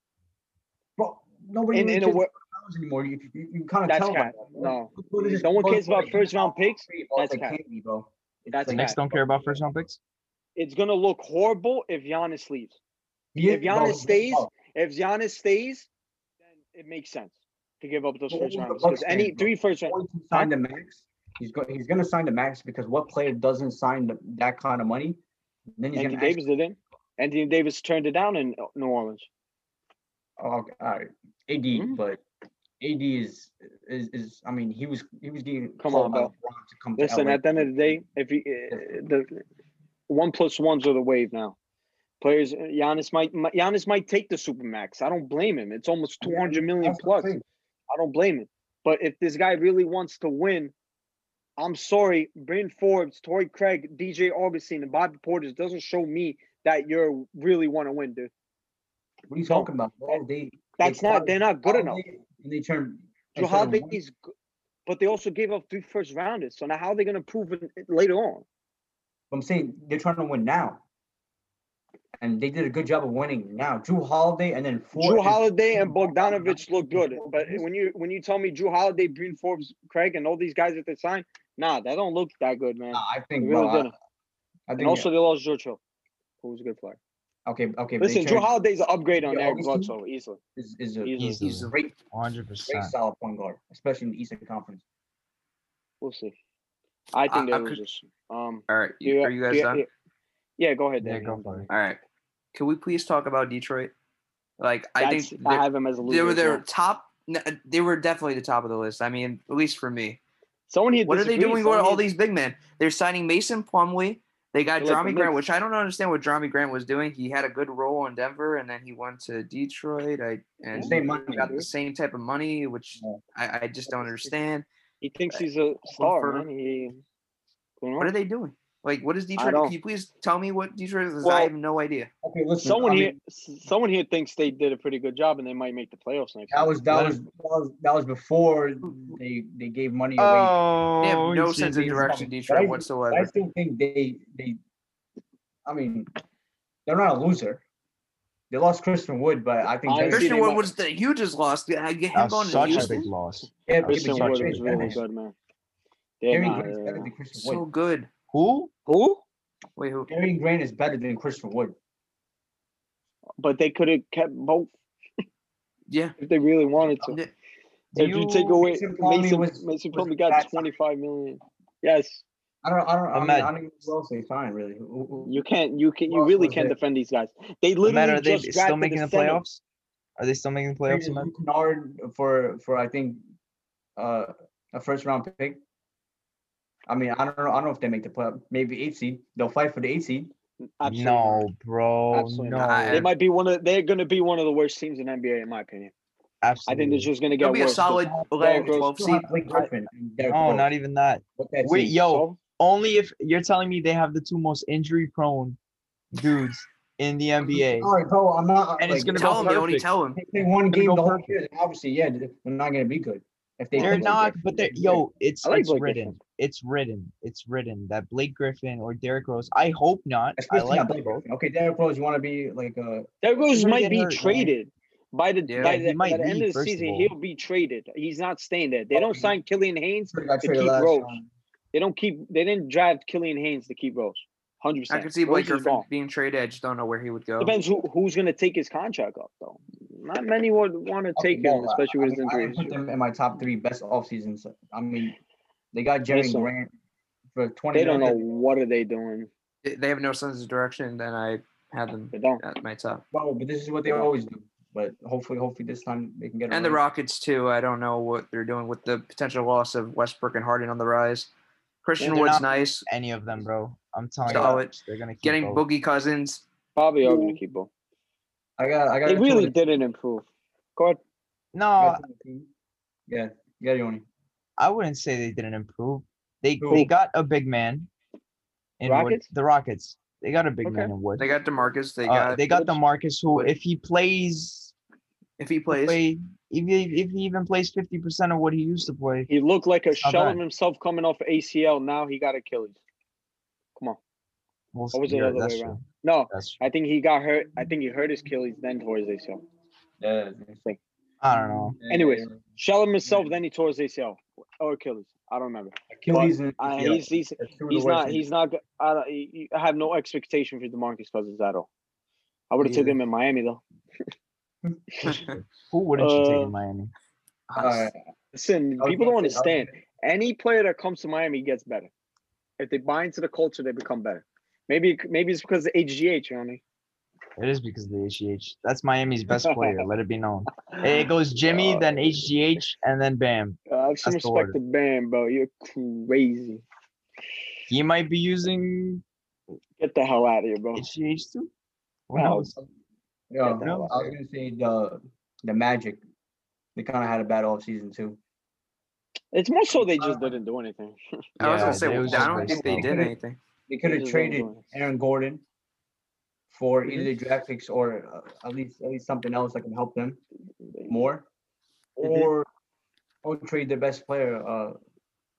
Bro, nobody In, really in cares way, about anymore. You, you, you kind of tell. cap. that. No. No one cares about first round picks. That's they cap. bro. That's cap. Knicks don't care about first round picks. it's gonna look horrible if Giannis leaves. He If Giannis stays, If Giannis stays, then it makes sense to give up those Well, first the rounds. Because any three first rounds. going the max. He's going. He's going to sign the max because what player doesn't sign the, that kind of money? Then he's Anthony going to. Davis didn't. Anthony Davis turned it down in New Orleans. Oh, okay, all right. AD, Mhm. but AD is, is is I mean he was he was getting Come on, bro. To come Listen, at the end of the day, if he, uh, the one plus ones are the wave now. Players, Giannis might Giannis might take the supermax. I don't blame him. It's almost two hundred million That's what I'm plus. I don't blame him. But if this guy really wants to win, I'm sorry, Bryn Forbes, Torrey Craig, DJ Augustin, and Bobby Portis doesn't show me that you're really want to win, dude. What are you talking about, bro? They That's they not. They're not good enough. Holiday, And they turn. Drew instead of Holiday is, good, but they also gave up three first rounders. So now how are they going to prove it later on? I'm saying they're trying to win now, and they did a good job of winning now. Jrue Holiday and then four. Jrue Holiday and Bogdanovich look good, but when you when you tell me Jrue Holiday, Bryn Forbes, Craig, and all these guys that they signed, nah, that don't look that good, man. Nah, I They think, really bro. I, didn't. I think And also they lost George Hill, who was a good player. okay, okay. Listen, Drew turned- Holiday's an upgrade on Yeah, Eric Bledsoe easily. is is a, Easily. he's, he's a great, 100. great percent solid point guard, especially in the Eastern Conference. We'll see. I think I- they're I could- losers. Um, All right, you, yeah, are you guys yeah, done? yeah. Yeah, go ahead. Yeah, go for it. All right. Can we please talk about Detroit? Like I think I they're- have him as a loser. they were as their well. top. They were definitely the top of the list. I mean, at least for me. Someone here What are they disagrees. doing with all these big men? They're signing Mason Plumlee. They got They let Jerami the Grant, which I don't understand what Jerami Grant was doing. He had a good role in Denver, and then he went to Detroit. I and Same he money, got dude. the same type of money, which Yeah. I, I just don't understand. He thinks he's a star, for- man. He. What are they doing? Like, what is Detroit? Can you please tell me what Detroit is? Well- I have no idea. Okay, listen. Someone I here, mean, s- someone here thinks they did a pretty good job and they might make the playoffs next That year. was that was, that was that was before they they gave money away. Oh, They have no shit, sense of direction, But I- Detroit but I still think they they. I mean, they're not a loser. They lost Christian Wood, but I think Honestly, Jerry- Christian Wood was the hugest loss. I get uh, him That going such a big loss. Yeah, Christian Wood Grant's was really good, man. Yeah, Jerry nah, Grant's better yeah. than uh, Christian So good. Who? Who? Wait, who? Jerry Grant is better than Christian Wood. But they could have kept both Yeah. if they really wanted to. Yeah. Do if you, you- take away Mason Plumlee Mason, was- Mason was Plumlee got 25 million. Yes, I don't. I don't. I, mean, I don't even know who else they really. You can't. You can. You really can't there? defend these guys. They No literally matter, are they just still making the center. playoffs? Are they still making the playoffs? traded Kennard for for I think uh, a first round pick. I mean, I don't know. I don't know if they make the playoff. Maybe eight seed. They'll fight for the eight seed. Absolutely No, bro. Absolutely no. not. They might be one of. They're going to be one of the worst teams in NBA, in my opinion. Absolutely. I think they're just going to get It'll be a solid Derrick 11, 12 seed. have Blake Griffin and Derrick No, Rose not even that. with that Wait, team. yo, So, only if you're telling me they have the two most injury prone dudes in the NBA. All right, bro. I'm not. And it's gonna Tell him, go Yoni, perfect. tell him. If they won gonna game the whole year, obviously, yeah, they're not gonna be good. If they They're not, Blake but they're yo, it's like it's Blake written. Griffin. It's written. It's written that Blake Griffin or Derrick Rose. I hope not. I especially like not Blake. Griffin. Okay, Derrick Rose, you want to be like uh Derrick Rose might be hurt, man. traded by the Yeah, by the, by might the end of the first of season. He'll be traded. He's not staying there. They Oh, don't sign Killian Hayes. To keep Rose. time. They don't keep. They didn't draft Killian Hayes to keep Rose. Hundred I percent. could see Blake Griffin being traded. I just don't know where he would go. Depends who who's going to take his contract up though. Not many would want to take no, him, especially I with his mean, I injuries. put them in my top three best off seasons. I mean, they got Jerry Listen. Grant for twenty. They don't know what are they doing. They- They have no sense of direction. Then I have them They don't. at my top. Well, but this is what they always do. But hopefully, hopefully this time they can get it And the. Rockets too. I don't know what they're doing with the potential loss of Westbrook and Harden on the rise. Christian they're Wood's nice. Any of them, bro. I'm telling Solid. you, they're gonna keep Getting both. Boogie Cousins. Probably are going to keep both. I got. I got. They really didn't improve. Go ahead. No, Yeah, yeah, Yoni. I wouldn't say they didn't improve. They Who? they got a big man. In Wood. Rockets? The Rockets. They got a big Okay. man in Wood. They got Demarcus. They Uh, got they got the Marcus who, Wood. if he plays, if he plays. play, if he, if he even plays fifty percent of what he used to play, He looked like a It's shell of himself coming off ACL. Now he got Achilles. Come on. we'll Or was it Yeah, the other way true. around? No, I think he got hurt. I think he hurt his Achilles, then tore his ACL. Yeah. I don't know. Anyways, Shell him himself, then he tore his ACL or Achilles. I don't remember. Achilles and Uh, he's he's That's two of the he's not he's not. I, don't- he- he- I have no expectation for DeMarcus Cousins at all. I would have Me took him in Miami though. Who wouldn't you take Uh, in Miami? Alright, Listen, I people don't say- I understand. Any player that comes to Miami gets better. If they buy into the culture, they become better. Maybe maybe it's because of HGH, you know what I mean? It is because of the HGH. That's Miami's best player. let it be known. It goes Jimmy, Uh, then HGH, and then Bam. I have some That's the respect to Bam, bro. You're crazy. He might be using Get the hell out of here, bro. HGH too. Who No. knows? Yeah, Get I was gonna say the the Magic. They kind of had a bad off season too. It's more so they just didn't do anything. I was gonna say it I don't think they slow. did anything. They could have traded. Aaron Gordon for either the draft picks or uh, at least at least something else that can help them more, or or trade their best player, uh,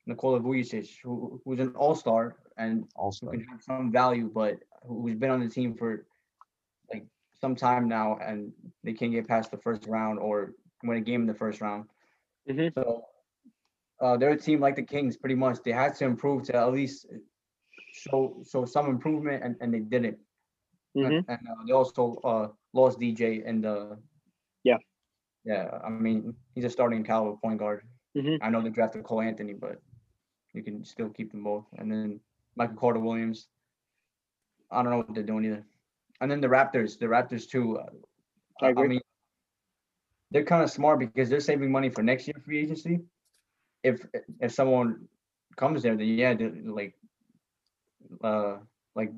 Nikola Vujic, who who's an All Star and Also, can have some value, but who's been on the team for like some time now, and they can't get past the first round or win a game in the first round. Mhm. So uh, they're a team like the Kings, pretty much. They had to improve to at least show show some improvement, and, and they didn't. And- Mhm. And, uh, they also uh, lost DJ and the. Yeah. yeah. I mean, he's a starting caliber point guard. Mhm. I know they drafted Cole Anthony, but you can still keep them both. And then Michael Carter Williams. I don't know what they're doing either. And then the Raptors, the Raptors too. uh, I agree. mean, they're kind of smart because they're saving money for next year free agency. If if someone comes there, then yeah, like, uh, like.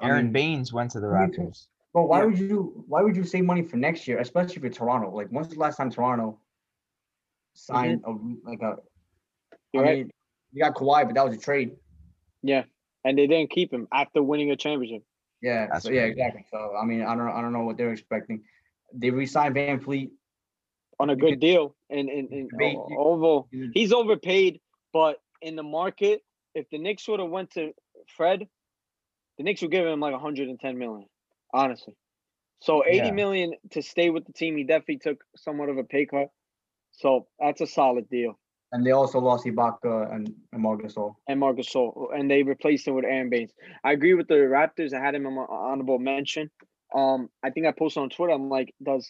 I Aaron mean, Baines went to the who do you think- Raptors. but why Yeah. would you why would you save money for next year, especially for Toronto? Like, when's the last time Toronto signed a like a? You're I right. mean, you got Kawhi, but that was a trade. Yeah, and they didn't keep him after winning a championship. Yeah, That's so yeah, crazy. exactly. So I mean, I don't I don't know what they're expecting. They re-signed VanVleet. on a You good deal. And and, and They- o- oh, over he's overpaid, but in the market, if the Knicks would have went to Fred, the Knicks would give him like 110 million, honestly. So 80 Yeah. million to stay with the team. He definitely took somewhat of a pay cut. So that's a solid deal. And they also lost Ibaka and, and Marcus Gasol. And Marcus Gasol, and they replaced him with Aron Baynes. I agree with the Raptors. I had him on my honorable mention. Um, I think I posted on Twitter. I'm like, does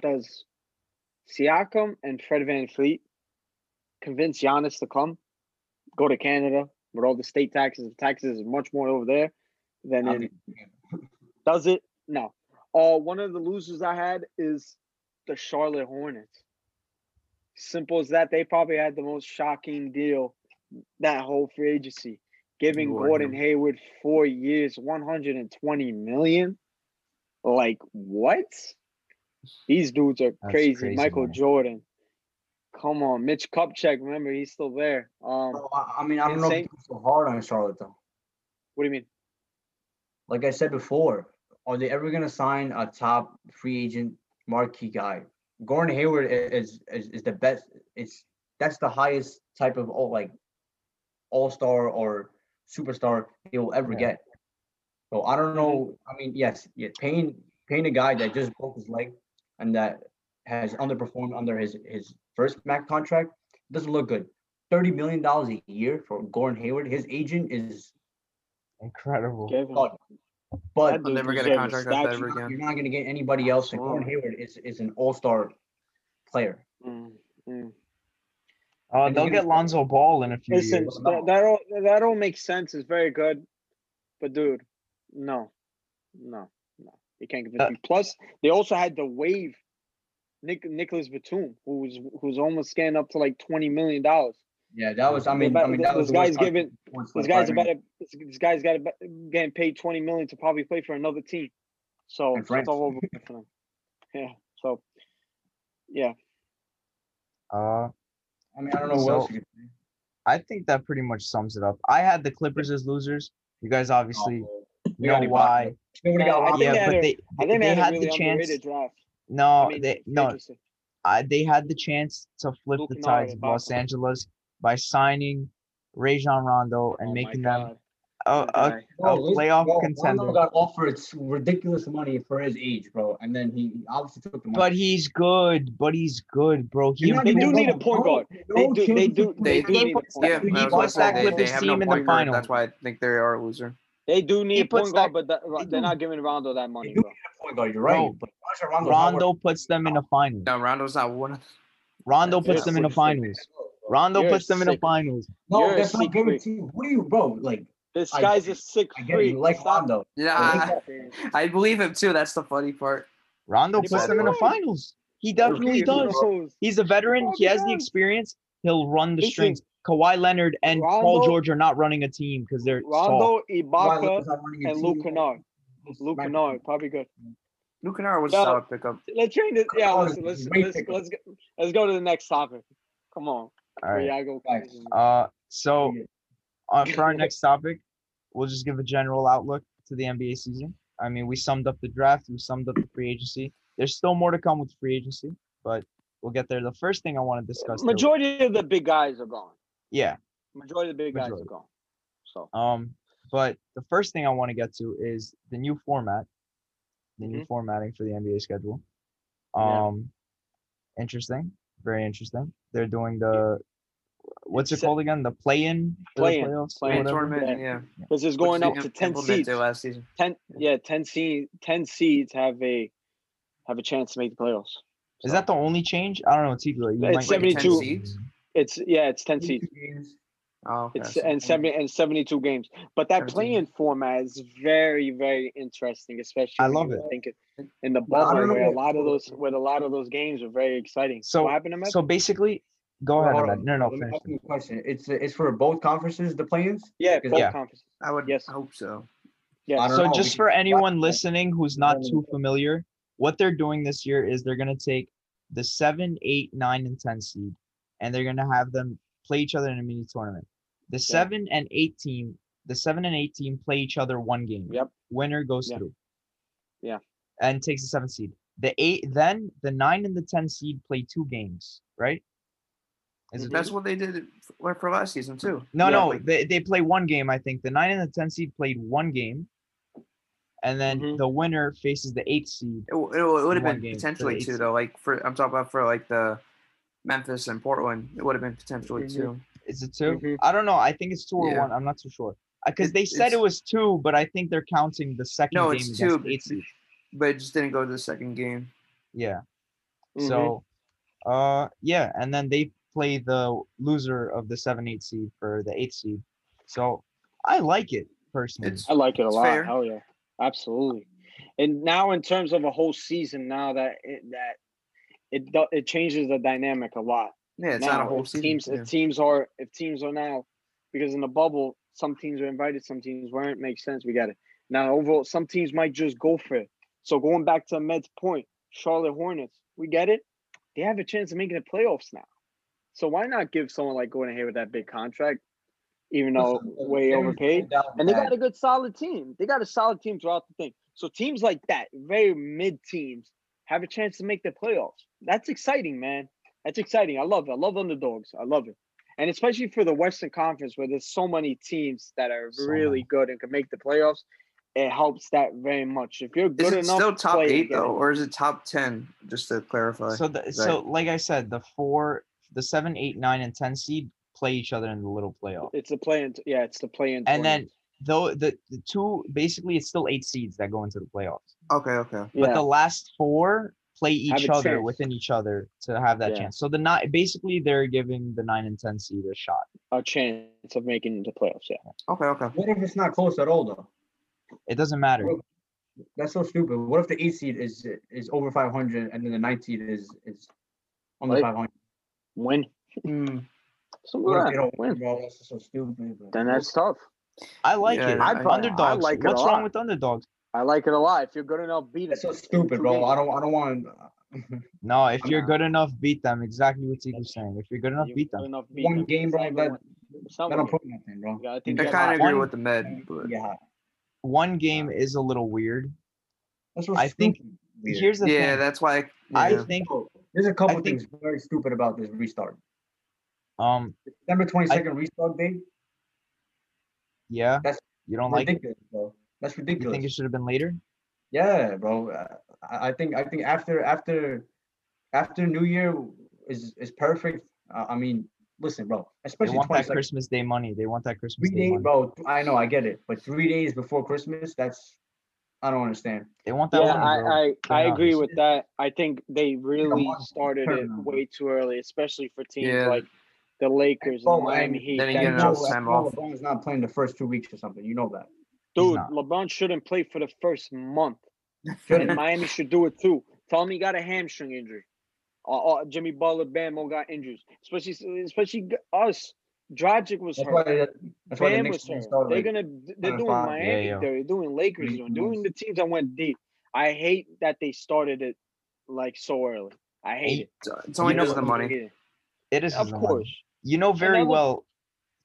does Siakam and Fred VanVleet convince Giannis to come, go to Canada with all the state taxes? The taxes is much more over there than in. Does it? No. Uh, one of the losers I had is the Charlotte Hornets. Simple as that. They probably had the most shocking deal that whole free agency, giving Lord, Gordon no. Hayward four years, 120 million. Like what? These dudes are crazy. crazy Michael money. Jordan. Come on, Mitch Kupchak. Remember, he's still there. Um, bro, I, I mean, I don't know insane. if so hard on Charlotte though. what do you mean? Like I said before, are they ever gonna sign a top free agent marquee guy? Gordon Hayward is is, is the best. It's that's the highest type of all like all star or superstar he will ever Yeah. get. So I don't know. Mm-hmm. I mean, yes, yeah, paying paying a guy that just broke his leg and that has underperformed under his his first max contract doesn't look good. Thirty million dollars a year for Gordon Hayward. His agent is Incredible. Give him- God. But I'll never get a contract like that ever again. you're not going to get anybody else. And Gordon Wow. Hayward is, is an all star player. Mm, mm. Uh, And they'll he's get Lonzo Ball in a few Listen, years. that, that all that all makes sense. It's very good, but dude, no, no, no, you can't convince Uh, me. Plus, they also had to waive Nick Nicolas Batum, who's who's almost getting up to like twenty million dollars. Yeah, that was. I mean, But I mean, that this the worst guy's contract giving- This guy's about to this, this guy's got to getting paid twenty million to probably play for another team. So In it's all over for them. Yeah. So yeah, I Uh, mean, I don't know what else you could say. I think that pretty much sums it up. I had the Clippers as losers. You guys obviously We know why. They would've got I think Yeah, they had but they I think they they, had had a the chance. underrated draft. No, I mean, they no. agency. I, they had the chance to flip Luke the Kennard tides of Los Ibaka. Angeles by signing Rajon Rondo and Oh making them a, a, a listen, playoff bro, contender. Rondo got offered ridiculous money for his age, bro, and then he he obviously took the money. But he's good. But he's good, bro. He You're They do need a point guard. They do- they do- They do need a Yeah, guard. He puts that they, Clippers they have team no in the point guard. That's why I think they are a loser. They do need He a point guard, that- but that, they they're do. not giving Rondo that money, They do bro. need a point guard. You're right, Bro, but Rajon Rondo puts them in the finals. No, Rondo's not one. Rondo puts them in the finals. Rondo You're puts them in the finals. No, You're a that's not sick freak. guaranteed. What are you, bro? Like, This I guy's get a it. sick I get it. freak. You like Rondo. Yeah, I, I believe him too. That's the funny part. Rondo He puts them in the finals. He definitely does. He's a veteran. He has the experience. He'll run the strings. Kawhi Leonard and Paul George are not running a team because they're soft. Rondo, Kawhi Ibaka, Leonard's not running a and. Luke Kennard. Luke Smack- Kennard, probably good. Luke Kennard was Yo. a solid pickup. Let's change it. Yeah, Oh, let's let's let's let's, go, let's go to the next topic. Come on. All right. Yeah, I go Thanks. crazy. Uh, so Yeah. uh, for our next topic, we'll just give a general outlook to the NBA season. I mean, we summed up the draft, we summed up the free agency. There's still more to come with free agency, but we'll get there. The first thing I want to discuss, though- Majority of the big guys are gone. yeah, Majority of the big guys are gone. So Um, but the first thing I want to get to is the new format, the new Mhm. formatting for the NBA schedule. Yeah. Um, interesting, very interesting. They're doing the what's it Se- called again? The play-in, Play-in, playoffs, play-in tournament, Yeah. yeah. it's going Which up to ten implemented seeds. last season. Ten yeah, ten seed ten seeds have a have a chance to make the playoffs. Is that the only change? I don't know, Tigla. You It's might- 72. seeds? Mm-hmm. it's yeah, it's ten seeds. Games. Oh, okay. It's and seventy and seventy two games. But that playing format is very, very interesting, especially I love you it. think it in the Well, bubble don't where a lot of those where a lot of those games are very exciting. So- what happened to So basically, go ahead. Hold No, no, finish. ask you a question. It's it's for both conferences, the play-ins. Yeah, Because- both Yeah. conferences. I would Yes. hope so. Yeah. So know, just for can- anyone listening who's not too familiar, what they're doing this year is they're gonna take the seven, eight, nine, and ten seed, and they're gonna have them play each other in a mini tournament. The seven and eight team the seven and eight team play each other one game. Yep. Winner goes Yeah. through. Yeah. And takes the seventh seed. The eight, then the nine and the ten seed play two games, right? Is it. That's what they did for, for last season too. No, Yeah, no, like- they, they play one game. I think the nine and the ten seed played one game, and then Mhm. the winner faces the eight seed. It, it, it would have been game for the potentially eight two seed. though. Like for I'm talking about for like the Memphis and Portland. It would have been potentially Mhm. two. Is it 2 Mhm. I don't know. I think it's two or Yeah. one. I'm not too sure. Because they said it was two, but I think they're counting the second No, game it's two, the eight seed. but it just didn't go to the second game. Yeah. Mhm. So, uh, yeah, and then they play the loser of the seven eight seed for the eight seed. So I like it personally. It's I like it a lot. fair. Hell yeah, absolutely. And now, in terms of a whole season, now that it, that it it changes the dynamic a lot. Yeah, it's now, not a whole if season. teams too. if teams are if teams are now because in the bubble some teams are invited, some teams weren't. Makes sense. We got it. Now overall, some teams might just go for it. So going back to Med's point, Charlotte Hornets, we get it. They have a chance of making the playoffs now. So why not give someone like Gordon Hayward that big contract, even though way overpaid? And they got a good solid team. They got a solid team throughout the thing. So teams like that, very mid teams, have a chance to make the playoffs. That's exciting, man. That's exciting. I love it. I love underdogs. I love it. And especially for the Western Conference where there's so many teams that are So really many. good and can make the playoffs, it helps that very much. If you're good Is good it enough, still to top play, eight get though, or is it top ten? Just to clarify. So the, so like I said, the four, the seven, eight, nine, and ten seed play each other in the little playoff. It's a play in. Yeah, it's the play in. And then though the, the two basically it's still eight seeds that go into the playoffs. okay, okay. But yeah, the last four play each other chance. within each other to have that Yeah. chance. So the nine basically they're giving the nine and ten seed a shot. a chance of making the playoffs. Yeah. Okay, okay. What if it's not close at all though? It doesn't matter. Well, That's so stupid. What if the eight seed is is over five hundred and then the ninth seed is is under Right. five hundred? Win. Hmm. So What if they don't win, win. bro? That's so stupid. bro. Then that's tough. I like Yeah, it. I- I underdogs. like it What's wrong with underdogs? I like it a lot. If you're good enough, beat it. That's so stupid, bro. games. I don't I don't want No, if I'm you're not- good enough, beat them. Exactly what Tiku's saying. If you're good enough, You're beat good them. enough, beat one them. game, It's bro. not That even- that one don't prove nothing, bro. Yeah, I think I kind of agree One- with the med, but You get hot. One game is a little weird. That's so I think- Weird. Here's the yeah, thing. that's why. I yeah. think Bro, There's a couple I think- things very stupid about this restart. um December twenty second restart date. yeah. That's You don't like it? Ridiculous. That's You ridiculous. think it should have been later? Yeah, bro. Uh, I, I think I think after after after New Year is is perfect. Uh, I mean, listen, bro. They Especially want twenty that second. Christmas Day money. They want that Christmas Three Day days, money. bro. I know, I get it, but three days before Christmas, that's I don't understand. They want that Yeah, money, bro. I, I, I agree with that. I think they really month, started it turnaround. way too early, especially for teams Yeah. like the Lakers and Oh, the Miami Heat. then you get You enough time I know off. LeBron's not playing the first two weeks or something. You know that. Dude. LeBron shouldn't play for the first month. And Shouldn't. Miami should do it too. Tell me he got a hamstring injury. Uh, uh, Jimmy Butler, Bamo got injuries. Especially, especially us. Dragic was That's hurt. why. They, that's why the Bam Knicks was hurt. started. They're like, gonna. They're doing five. Miami. yeah. They're doing Lakers. Three Doing, doing the teams that went deep. I hate that they started it like so early. I hate it. It's- It's only know because of the what- money. It is Of the money. course. You know very well,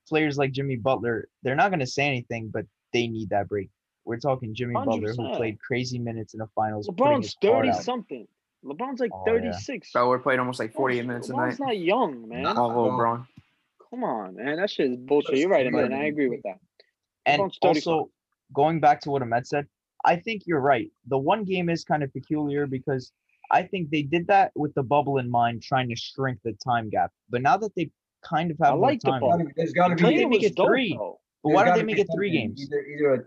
players like Jimmy Butler, they're not gonna say anything, but they need that break. We're talking Jimmy Butler, who played crazy minutes in the finals. LeBron's thirty something. LeBron's like Oh, yeah. thirty six. Bro, we're playing almost like 48 minutes a night. LeBron's not young, man. Nah. Oh, bro. LeBron. Come on, man. That shit is bullshit. Just You're right, man. good. I agree with that. And LeBron's 35. also, going back to what Ahmed said, I think you're right. The one game is kind of peculiar because I think they did that with the bubble in mind, trying to shrink the time gap. But now that they kind of have I more like the time, bubble. There's got to be. they make it dope, three. though. But there's why do gotta they make it three games? Either either a,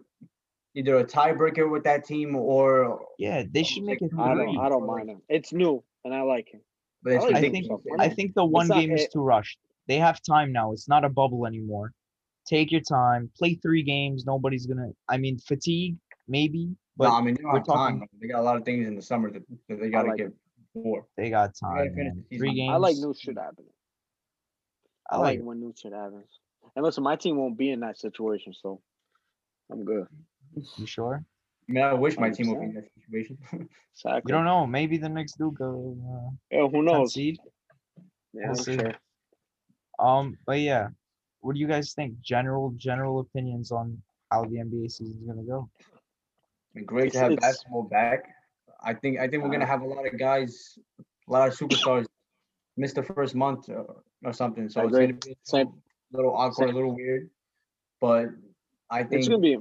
either a tiebreaker with that team or. Yeah, they should make it I three. don't. I don't mind him. It's new, and I like him. But it's I like think think I think the one not- game is too rushed. They have time now. It's not a bubble anymore. Take your time. Play three games. Nobody's gonna. I mean, fatigue maybe, but no, I mean they don't we're have time. talking- man. They got a lot of things in the summer that, that they got to like get for. they got gotta time. finish Three games. I like new shit happening. I I like. like when new shit happens. And listen, my team won't be in that situation, so I'm good. You sure? I mean, I wish my team would be in that situation. Exactly. You don't know. Maybe the Knicks do go uh, Yeah, who knows? seed. Yeah, We'll see. sure. Um, but yeah, what do you guys think? General general opinions on how the NBA season is gonna go? Great It's- to have it's- basketball back. I think I think we're gonna have a lot of guys, a lot of superstars miss the first month or, or something. So I it's gonna be a Same. Little awkward, a little weird. But I think It's gonna be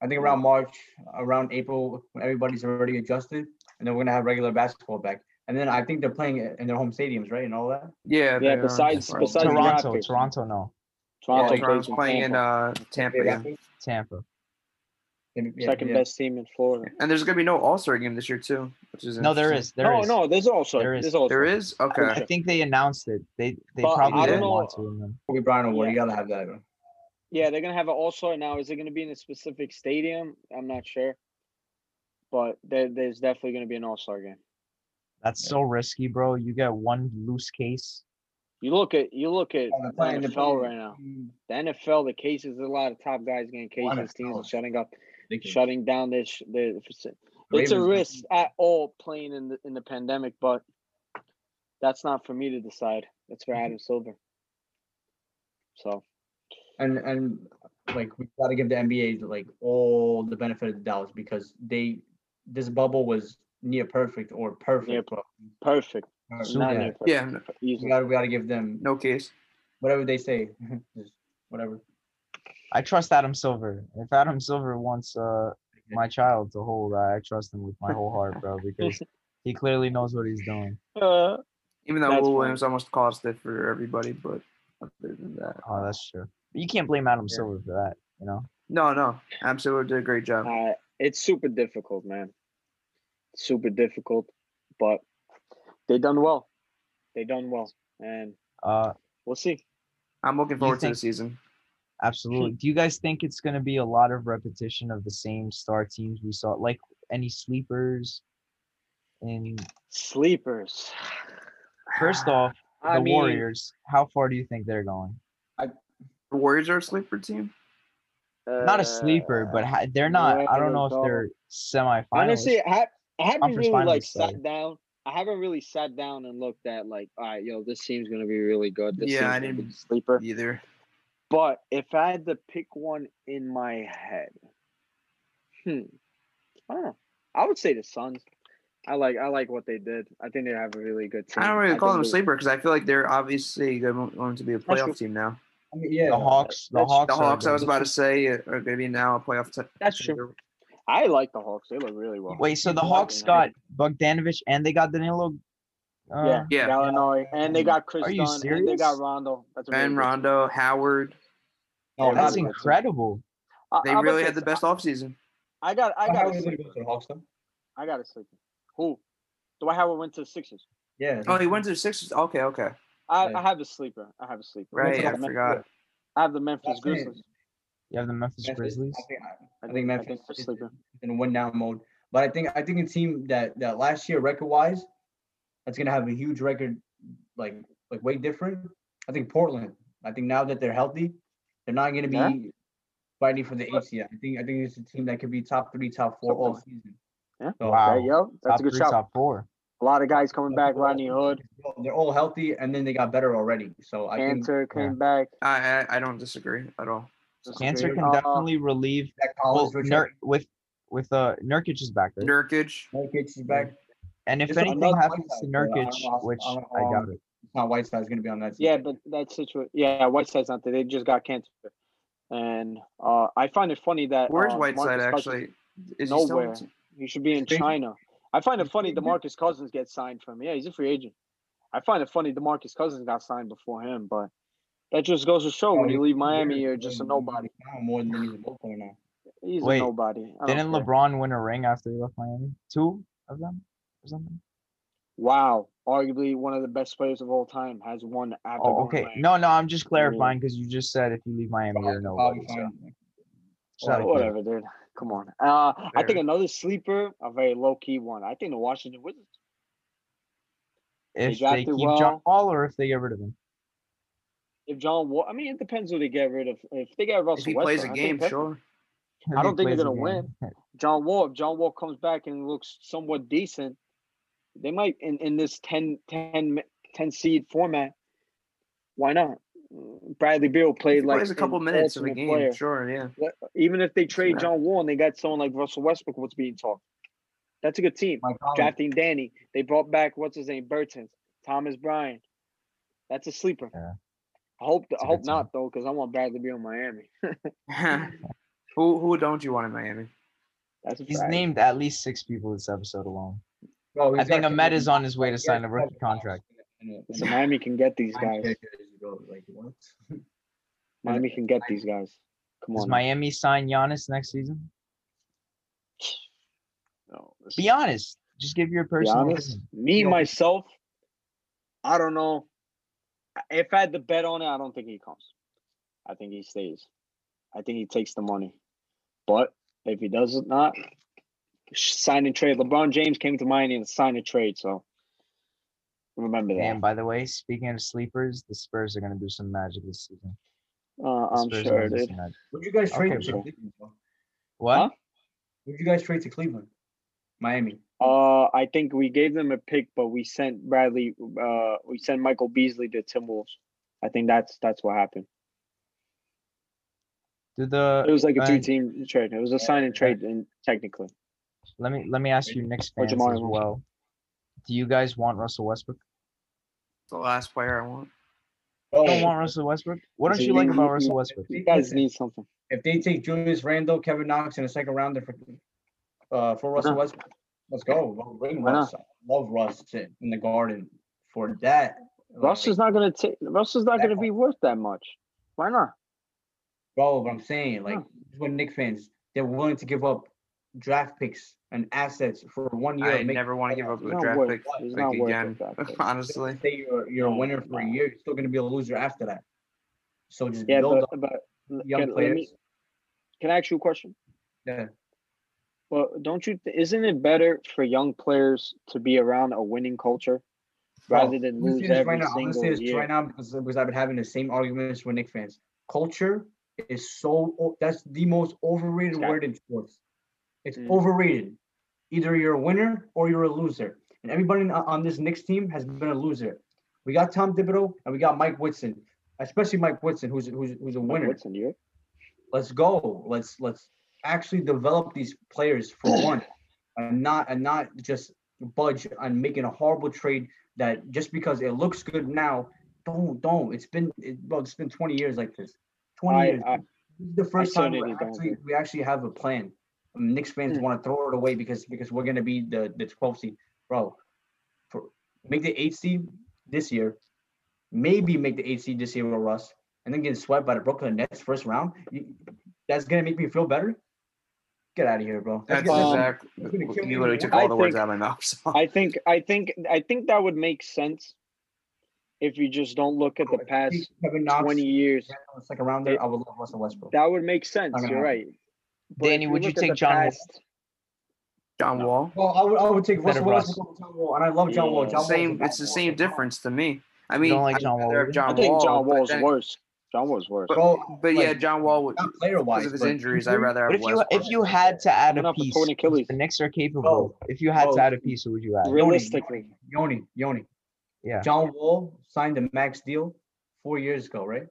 I think around March, around April, when everybody's already adjusted, and then we're gonna have regular basketball back. And then I think they're playing in their home stadiums, right, and all that. Yeah. Yeah, besides- besides Toronto, Raptors. Toronto, no, Toronto Yeah, Toronto's plays playing in Tampa. uh Tampa. Yeah, Yeah. I think- Tampa. Maybe- yeah, second yeah. best team in Florida. And there's gonna be no All Star game this year too, which is No, there interesting. is. There no, is. no, there's also There is. there's also There is okay. I think they announced it. They they But probably I didn't don't want to. and then- Kobe Bryant Award, Yeah. you gotta have that. Yeah, they're gonna have an All Star now. Is it gonna be in a specific stadium? I'm not sure, but there, there's definitely gonna be an All Star game. That's so risky, bro. You get one loose case. You look at you look at Oh, they're the playing- they're NFL right now. Mm. The NFL, the cases, there's a lot of top guys getting cases. Teams are shutting up, Ridiculous. shutting down their sh- their. It's a risk at all playing in the in the pandemic, but that's not for me to decide. That's for Mhm. Adam Silver. So and and like we got to give the NBA like all the benefit of the doubt because they this bubble was near perfect or perfect. Near bro. perfect. Uh, So Not yeah, near perfect. Yeah, we got we got to give them no case. whatever they say, just whatever. I trust Adam Silver. If Adam Silver wants uh my child to hold, I trust him with my whole heart, bro, because he clearly knows what he's doing. Uh, Even though That's Will. Williams almost cost it for everybody, but other than that, Oh, that's true. You can't blame Adam Yeah. Silver for that, you know. no, no, absolutely did a great job. uh, it's super difficult, man. Super difficult, but they done well. They done well, and Uh, we'll see. I'm looking forward to the season. Absolutely. Do you guys think it's gonna be a lot of repetition of the same star teams we saw? Like any sleepers? In Sleepers. first off, the I mean, Warriors. How far do you think they're going? The Warriors are a sleeper team. Not a sleeper, but uh, ha- they're not. I don't know if they're semifinals. honestly, I, ha- I haven't really like finals, sorry. sat down. I haven't really sat down and looked at like, all right, yo, this team's gonna be really good. This Yeah, I gonna be didn't- the sleeper. Either. But if I had to pick one in my head, hmm, I don't know. I would say the Suns. I like I like what they did. I think they have a really good team. I don't really call them a sleeper because I feel like they're obviously going going to be a playoff team now. I mean, yeah, the Hawks. The Hawks. The Hawks, I was about to say, are going to be now a playoff. T- That's true. I like the Hawks. They look really well. Wait, so the Hawks them. got Bogdanovich and they got Danilo. Uh, yeah, Yeah. Gallinari, and they got Kris Are you Dunn, and they got? Rondo. That's a really Ben team. Rondo, Howard. No, Yeah, That's Howard- incredible. They I would really had the so. best offseason. I got I Dwight got a Howard's gonna sleeper. go to the Hawks though. I got a sleeper. Who? Dwight Howard went to the Sixers. Yeah. Oh, he went to the Sixers. Okay, okay. I, Right. I have a sleeper. I have a sleeper. Right, to I the forgot. I have the Memphis That's it. Grizzlies. You have the Memphis Memphis, Grizzlies. I think, I, I I think think I Memphis think they're is sleeper. in a win down mode. But I think I think a team that that last year record wise, that's gonna have a huge record, like like way different. I think Portland. I think now that they're healthy, they're not gonna be Yeah. fighting for the eight seed. I think I think it's a team that could be top three, top four all season. Yeah. So, Wow. There you go. That's top a good three, shot. top four. A lot of guys coming back. Rodney Hood, They're all healthy, and then they got better already. So I think Kanter came yeah. back. I, I I don't disagree at all. Kanter can Uh, definitely relieve. that Well, Collins, Nur- with with uh Nurkic is back there, Nurkic. Nurkic is back. and if It's anything happens to Whiteside, but I don't Nurkic, which I don't know I how doubt it. It's not Whiteside's gonna be on that. team. Yeah, but that situation. Yeah, Whiteside's not there. They just got Kanter, and uh, I find it funny that Where's uh, Whiteside Marcus Cousins- actually? Is he still? Nowhere. on? He should be in China. I find it funny free agent? DeMarcus Cousins gets signed from. Yeah, he's a free agent. I find it funny DeMarcus Cousins got signed before him, but that just goes to show when Oh, you leave Miami, you're just a nobody. now More than he's a ball player now. He's Wait, a nobody. I Didn't care. LeBron win a ring after he left Miami? Two of them or something? Wow, arguably one of the best players of all time has won after. Oh, okay. Miami. No, no, I'm just clarifying because you just said if you leave Miami, you're Bobby- nobody. Bobby So Fine. just Well, whatever, dude. Come on. Uh, I think another sleeper, a very low key one. I think the Washington Wizards. if they drafted keep well. John Wall or if they get rid of him. If John Wall, I mean, it depends who they get rid of. If they get Russell If he Westbrook, plays a I think game, that- sure. If I don't think they're gonna game. John Wall, if John Wall comes back and looks somewhat decent, they might in, in this 10, 10, 10 seed format. Why not? Bradley Beal played He like plays a couple an minutes of the game. player. Sure, yeah. Even if they trade Yeah. John Wall and they got someone like Russell Westbrook, what's being talked? That's a good team. Drafting Danny, they brought back what's his name, Bertans, Thomas Bryant. That's a sleeper. Yeah. I hope It's I a hope good team. not though, because I want Bradley Beal in Miami. who who don't you want in Miami? That's He's fact. named at least six people this episode alone. Bro, I think Ahmed is on his way to sign a rookie contract. Knox in a- in a- So Miami can get these guys. Like what? Miami can get these guys. Come Does on. now. Miami sign Giannis next season? No, Be honest. Just give your personal honest, me You myself, I don't know. If I had to bet on it, I don't think he comes. I think he stays. I think he takes the money. But if he does not, sign and trade. LeBron James came to Miami and signed a trade. So remember that. And by the way, speaking of sleepers, the Spurs are gonna do some magic this season. Uh, I'm Spurs sure, gonna dude. Would you guys trade Okay, to bro. Cleveland? What? Huh? Would you guys trade to Cleveland? Miami. Uh, I think we gave them a pick, but we sent Bradley. Uh, we sent Michael Beasley to Timberwolves. I think that's that's what happened. Do the It was like a two-team trade. It was a sign and trade, and technically, let me let me ask you Knicks Or fans as well. Do you guys want Russell Westbrook? The last player I want. You don't want Russell Westbrook? What don't you like about you- Russell Westbrook? you guys need something. If they take Julius Randle, Kevin Knox in the second round for uh for Russell not? Westbrook, let's go. Bring Why? Russ. I love Russ to- in the Garden for that. Russ like, is not gonna take. Russ is not gonna be worth that much. Why not? bro. What I'm saying, like, Huh. this what Knick fans they're willing to give up draft picks and assets for one year. I and make never want to give up a draft worth- pick he's like not worth again. draft pick. Honestly, Say you're you're a winner for a year, you're still gonna be a loser after that. So just Yeah, build but up but young can, players. me, can I ask you a question? Yeah. Well, don't you? th- Isn't it better for young players to be around a winning culture Bro, rather than I'm gonna lose this every right now. I'm gonna single say this year? right now because, because I've been having the same arguments with Knick fans. Culture is so that's the most overrated Scott. word in sports. It's Mm. overrated. Either you're a winner or you're a loser. And everybody on- this Knicks team has been a loser. We got Tom Thibodeau and we got Mike Woodson, especially Mike Woodson, who's who's who's a Mike winner. Woodson, you? Let's go. Let's let's actually develop these players for one, and not and not just budge on making a horrible trade that just because it looks good now. Don't don't. It's been it, well, it's been 20 years like this. 20 I- years. I- this is the first time we actually we actually have a plan. Um, Knicks fans Hmm. want to throw it away because because we're gonna be the the 12 seed, bro. For make the eight seed this year, maybe make the eight seed this year with Russ, and then get swept by the Brooklyn Nets first round. You, that's gonna make me feel better. Get out of here, bro. that's gonna- Um, exactly. that's gonna kill me You literally took all I the words think- out of my mouth. So. I think I think I think that would make sense if you just don't look at the past Kevin Knox, 20 years. Randle in second round there, I would love Russell Westbrook. That would make sense. You're happen. right. But Danny, would you look take the John Wall? John Wall. Well, I would I would take Instead Russell of Russ. Westbrook over John Wall, and I love John Wall. John Same. the It's the same Wall. difference to me. I mean, don't like John Wall rather have? John I think Wall, John but Wall's then- worse. John Wall's worse. But, Bro, but yeah, John Wall would Not player because of his injuries. I'd rather have But if you if you had to add a off a piece, torn Achilles. the Knicks are capable. Bro, if you had bro. to oh. add a piece, who would you add? Real- Joni, Realistically. Joni, Joni. Yeah. John Wall signed a max deal four years ago, right?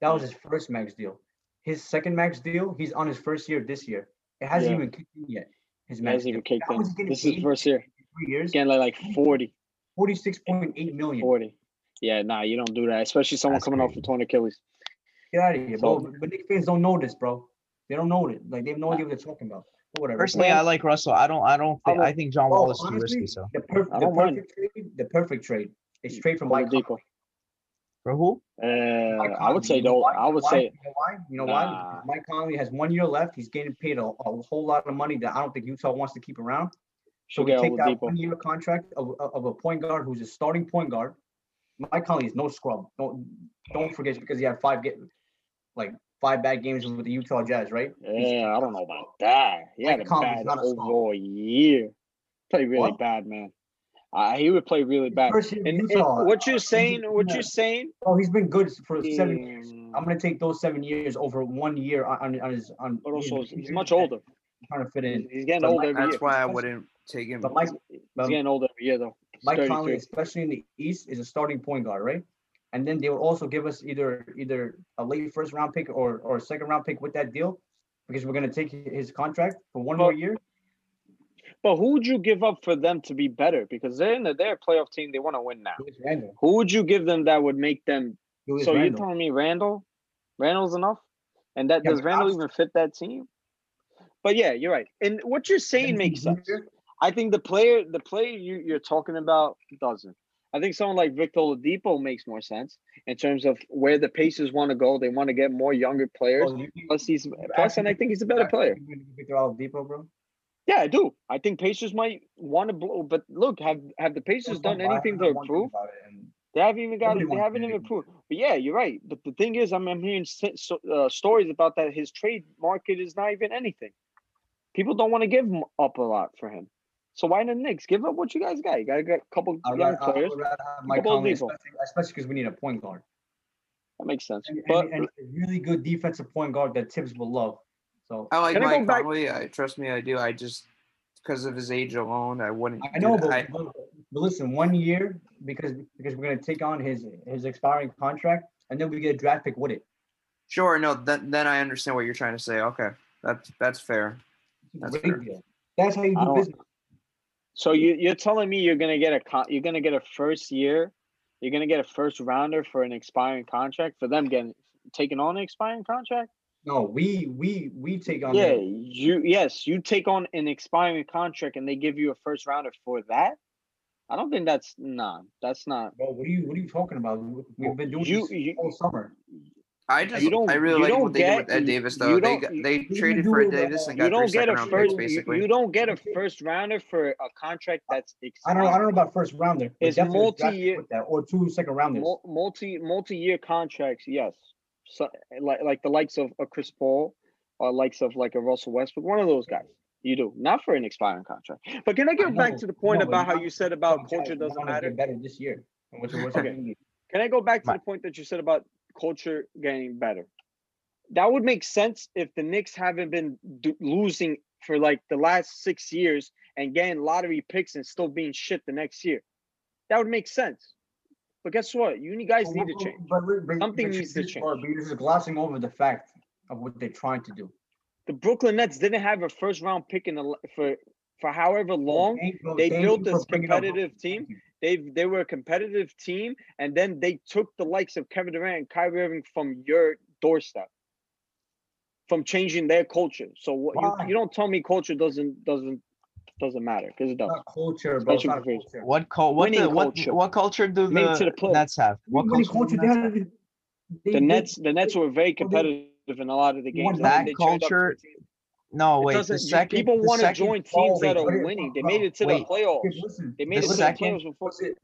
That was his first max deal. His second max deal, he's on his first year this year. It hasn't Yeah. even kicked in yet. His max hasn't even kicked in. much he getting This is his first year. in Three years, He's getting like, like 40. forty-six point eight million. 40. Yeah, nah, you don't do that, especially someone That's coming off crazy. a torn Achilles. Get out of here, So- bro. But Knicks fans don't know this, bro. They don't know it. Like they have no idea what they're talking about. But whatever. Personally, I like Russell. I don't. I don't think. I I think John Bro, Wall oh, is too honestly, risky. So the, perf- the don't mind. perfect trade, the perfect trade is trade from Mike. Oladipo. For who? Uh, I would say You know though. I would know say why? You know why? You know why? Nah. Mike Conley has one year left. He's getting paid a, a whole lot of money that I don't think Utah wants to keep around. So should we take that one year contract of, of a point guard who's a starting point guard. Mike Conley is no scrub. Don't don't forget because he had five get like five bad games with the Utah Jazz, right? He's- Yeah, I don't know about that. He had a Mike Conley's bad not a star. overall year. Played really What? bad, man. Uh, he would play really bad. First year in And, and what you're saying, what you're saying, Oh, he's been good for seven years. I'm gonna take those seven years over one year on, on, on his on. but also his- he's much older. Trying to fit in. He's, he's getting But older Mike- every year. That's why I wouldn't take him. But Mike, He's um, getting older every year though. He's Mike Conley, especially in the East, is a starting point guard, right? and then they will also give us either either a late first round pick or or second round pick with that deal, because we're gonna take his contract for one more year. But who would you give up for them to be better? Because they're in the, they're a playoff team. They want to win now. Who would you give them that would make them? So you're telling me Randle? Randle's enough? And that Yeah, does Randall even fit that team? But yeah, you're right. And what you're saying makes sense. I think the player, the player you, you're talking about doesn't. I think someone like Victor Oladipo makes more sense in terms of where the Pacers want to go. They want to get more younger players. Oh, Plus, he's plus, and I think he's a better player. think we're gonna give Victor Oladipo, bro. Yeah, I do. I think Pacers might want to blow, but look, have have the Pacers done anything to know one thing improve? about it, and They haven't even got. They haven't even improved. But yeah, you're right. But the thing is, I'm I'm hearing so, uh, stories about that his trade market is not even anything. People don't want to give him up a lot for him. So why the Knicks give up what you guys got? You got to get a couple I'd young rather, players. rather Couple Conley, especially because we need a point guard. That makes sense. And, But and, and a really good defensive point guard that Thibs will love. So I like Can I Mike Conley. I trust me, I do. I just because of his age alone, I wouldn't. I know, that. but, I- but, but listen, one year because because we're gonna take on his his expiring contract, and then we get a draft pick with it. sure, no, then then I understand what you're trying to say. Okay, that's that's fair. That's great fair. That's how you do business. so you you're telling me you're gonna get a you're gonna get a first year, you're gonna get a first rounder for an expiring contract for them getting taking on an expiring contract? No, we we we take on. Yeah, the- you yes, you take on an expiring contract and they give you a first rounder for that. I don't think that's nah. That's not. Bro, what are you what are you talking about? We've been doing You- this you- all summer. I just You don't- I really you like don't what they did with get- Ed Davis though. They don't- got, you- they traded for Ed Davis and You got three don't get second a round first. picks basically. you don't get a first rounder for a contract that's I don't I don't know about first rounder. but It's definitely a draft pick multi-year- or two second rounders. Mul- multi multi year contracts. Yes, so like like the likes of a Chris Paul or likes of like a Russell Westbrook. One of those guys. You do not for an expiring contract. But can I get back to the point no, about how you said about culture doesn't matter? Better this year. And what's, what's Okay. Can I go back to the point that you said about culture getting better? That would make sense if the Knicks haven't been do- losing for like the last six years and getting lottery picks and still being shit the next year. That would make sense. But guess what? You guys need to change. but- but- but- Something but needs to change. But you're just glossing over the fact of what they're trying to do. The Brooklyn Nets didn't have a first round pick in the for for however long. Thank you- they built this up competitive team. They they were a competitive team, and then they took the likes of Kevin Durant and Kyrie Irving from your doorstep, from changing their culture. So what you, you don't tell me culture doesn't doesn't doesn't matter because it does. It's not culture, bro. It's Especially not for- culture. What cul- what the, what culture. what culture do Made it to the, the. Nets have? What Winning culture, do culture, the they Nets have? they- The Nets the Nets were very competitive in a lot of the games. that They turned up to culture? No, It wait. The doesn't- you- second people want to second- join Oh, teams that are winning. They made it to wait. the playoffs. Listen, They made The it to the playoffs before. was it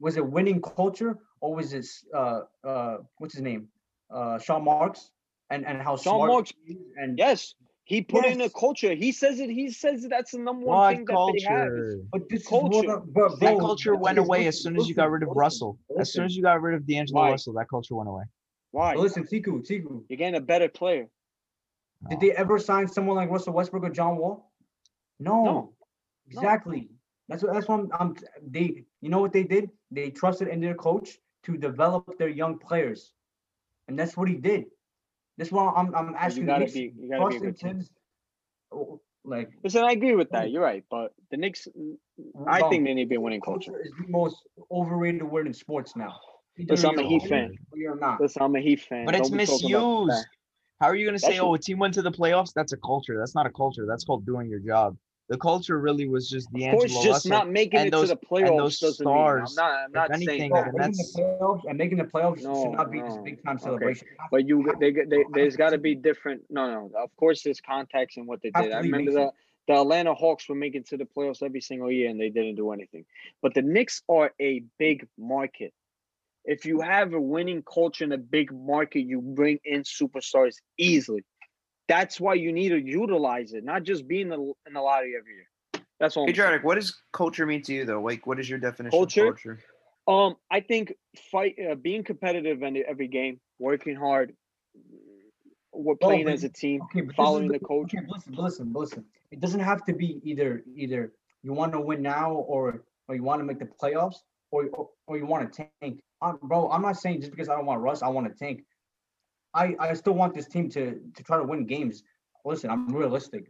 was it winning culture or was it uh uh what's his name uh Sean Marks and and how Sean smart Marks- and Yes, he put in a culture. He says it. He says that's the number one What thing that they have. culture? but this culture. is what, but That culture went away as soon as you got rid of listen, Russell. As soon as you got rid of D'Angelo Why? Russell, that culture went away. Why? Listen, Tiku, Tiku. You're getting a better player. Did they ever sign someone like Russell Westbrook or John Wall? No, No. exactly. That's what that's what I'm, I'm. They, you know what they did? They trusted in their coach to develop their young players, and that's what he did. That's why I'm I'm asking. the gotta Knicks be. You gotta be a trust in good team. Thibs, oh, Like Listen, I agree with that. You're right, but the Knicks. Mm, I bro, think they need to be a winning culture. culture is the most overrated word in sports now. Either Listen, I'm a Heat fan. it or You're not. Listen, I'm a Heat fan. But it's Don't be misused. How are you gonna say, That's oh, a team went to the playoffs? That's a culture. That's not a culture. That's called doing your job. The culture really was just the. Answer. Of D'Angelo course, just Russell. not making and it those- to the and playoffs those doesn't mean. I'm stars, not. I'm if not anything, saying Bro, the that. making Nets- the playoffs and making the playoffs No, should not be this big time Okay. celebration. But you, they, they, there's got to be different. No, no. Of course, there's context in what they did. to I remember recent. the the Atlanta Hawks were making to the playoffs every single year, and they didn't do anything. But the Knicks are a big market. If you have a winning culture in a big market, you bring in superstars easily. That's why you need to utilize it, not just be in the in the lottery every year. That's all. I'm saying. Adriatic, what does culture mean to you though? Like, what is your definition Culture? of culture? Um, I think fight, uh, being competitive in every game, working hard, we're playing but- as a team, Okay, but this is following the coach. Okay, listen, listen, listen. It doesn't have to be either either you want to win now or or you want to make the playoffs. or or, or you want to tank. I'm, bro, I'm not saying just because I don't want Russ, I want to tank. I I still want this team to to try to win games. Listen, I'm realistic.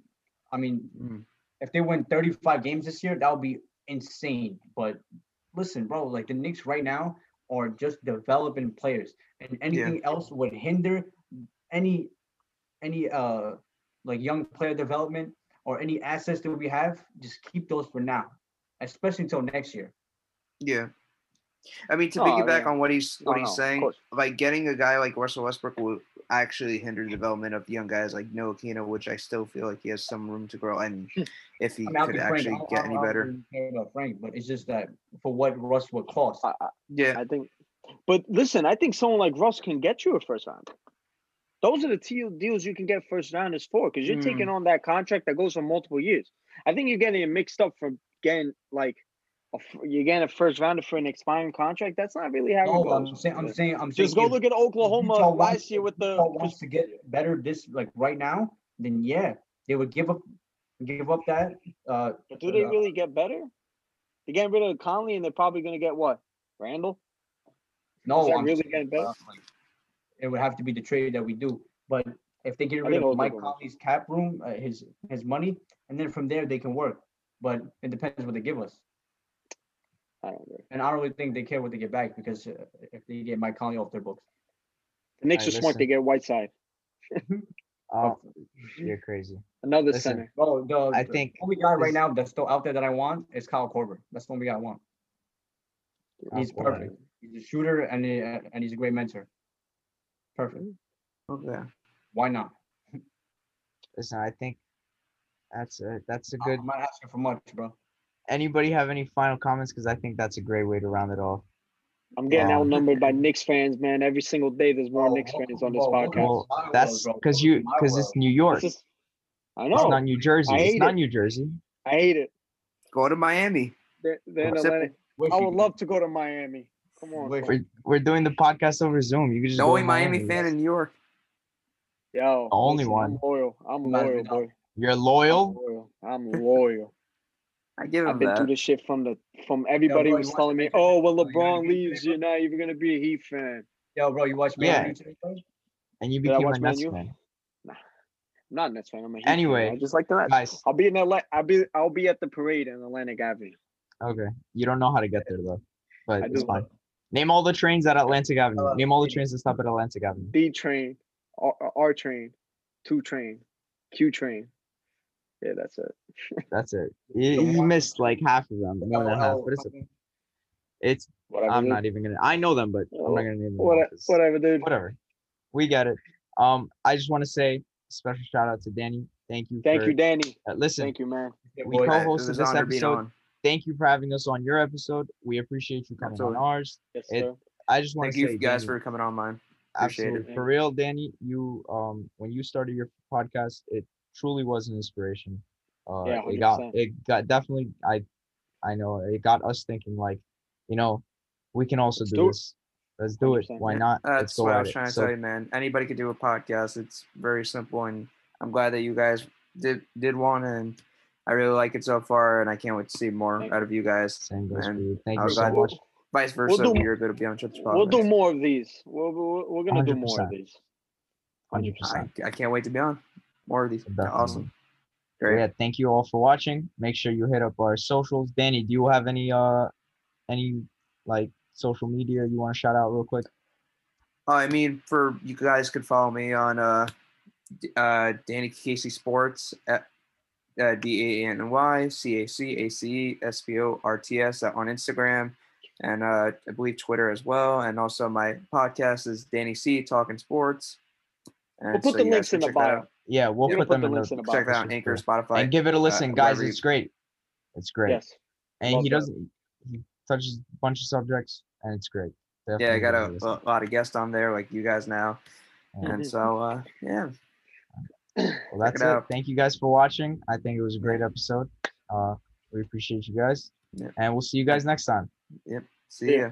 I mean, Mm. if they win 35 games this year, that would be insane. But listen, bro, like the Knicks right now are just developing players, and anything else would hinder any any uh like young player development or any assets that we have. Just keep those for now, especially until next year. Yeah. I mean, to Oh, piggyback yeah. on what he's No, what he's no, saying, course. like getting a guy like Russell Westbrook will actually hinder the development of young guys like Noah Kino, which I still feel like he has some room to grow. And if he I mean, could think Frank, actually I don't- get I any better, really about Frank, but it's just that for what Russ would cost. I, I, yeah, I think, but listen, I think someone like Russ can get you a first round. Those are the te- deals you can get first rounders for because you're Mm. taking on that contract that goes for multiple years. I think you're getting it mixed up from getting like a, f- you're getting a first rounder for an expiring contract. That's not really how it goes. I'm saying, I'm saying, I'm saying. Just go if- look at Oklahoma last wants- year with the. Utah wants to get better this like right now, then yeah, they would give up, give up that. Uh, But do they uh, really get better? They're getting rid of Conley, and they're probably going to get what? Randle. no, that I'm really saying, getting better? uh, like, it would have to be the trade that we do. But if they get rid of Mike Oklahoma- Conley's cap room, uh, his his money, and then from there they can work. But it depends what they give us. I don't know. And I don't really think they care what they get back because uh, if they get Mike Conley off their books, The Knicks Alright, are smart. They get Whiteside, Oh, you're crazy. another Listen, center. bro, the, I the think only guy right now that's still out there that I want is Kyle Korver. That's the only guy I want. He's Kyle Korver. perfect. He's a shooter and he, uh, and he's a great mentor. Perfect. okay. Why not? Listen, I think that's a that's a I'm good. not asking for much, bro. Anybody have any final comments? Because I think that's a great way to round it off. I'm getting Yeah. outnumbered by Knicks fans, man. Every single day, there's more Bro, Knicks fans on this bro, podcast. Well, to my world, That's because you because it's. New York. Is- I know. It's not New Jersey. I It's hate not it. New Jersey. I hate it. Go to Miami. They're, they're in Except- Atlantic. Wish I would love to go to Miami. Come on, We're, we're doing the podcast over Zoom. You can just The go only Miami Miami. fan in New York. yo. The only listen, one. I'm loyal. I'm loyal, boy. You're I'm loyal. loyal. I'm loyal. I give him I've been that. through this shit from the from everybody bro, was telling me, Major oh, well, when you're LeBron leaves, you're not even gonna be a Heat fan. Yo, bro, you watch Yeah. Man U and you became a watch Man Nets U? fan. I'm not a Nets fan. I'm a Heat fan. Anyway, I just like the Nets. Guys, I'll be in LA. I'll be I'll be at the parade in Atlantic Avenue. okay. You don't know how to get there though, but I it's do. fine. Name all the trains at Atlantic Avenue. Uh, Name all the trains that stop at Atlantic Avenue. B train, R, R train, two train, Q train. Yeah, that's it. That's it. You, you missed like half of them, more than half, but it's something. it's. Whatever. I'm dude. not even gonna. I know them, but I'm not gonna name them. What, whatever, dude. Whatever. We get it. Um, I just want to say special shout out to Danny. Thank you. Thank for, you, Danny. uh, listen, Thank you, man. Yeah, we boy. co- It co-hosted was this an honor being episode. thank you for having us on your episode. We appreciate you coming Absolutely. on ours. Yes, It- sir. I just want Thank to thank you guys Danny, for coming on mine. Appreciate it. absolutely for real, Danny. You um when you started your podcast, it truly was an inspiration. Uh, Yeah, it got 100%. it got definitely. I I know it got us thinking like, you know, we can also Let's do do this. Let's do it. 100%. Why Yeah, not? Let's That's go what I at was it. trying to So, tell you, man. Anybody could do a podcast. It's very simple, and I'm glad that you guys did did one, and I really like it so far, and I can't wait to see more out of you guys. Same goes for you. Thank you so glad- much. Vice versa, do if mo- you're good to be on Chips Podcast. We'll do more of these. We're, we're, we're gonna do more of 100%. these. Hundred I, percent. I can't wait to be on more of these. Definitely. Awesome. Great. yeah, thank you all for watching. Make sure you hit up our socials. Danny, do you have any uh any like social media you want to shout out real quick? Uh, I mean, for you guys could follow me on uh, uh, Danny Cacace Sports at uh, D A N Y C A C A C E S P O R T S on Instagram, and uh, I believe Twitter as well. And also my podcast is Danny C Talking Sports. And We'll put so the links in the check that bio. Out. Yeah, we'll We'll put put them the in links the in the Check that out on Anchor, Spotify. and give it a listen, guys. wherever you- It's great. It's great. Yes. And love he that. doesn't he touches a bunch of subjects and it's great. Yeah, I got a, a lot of guests on there, like you guys now, Yeah. and so uh, yeah, Well, that's it it. out. Thank you guys for watching. I think it was a great episode. Uh, we appreciate you guys, Yeah. and we'll see you guys next time. Yep. See Yeah. ya.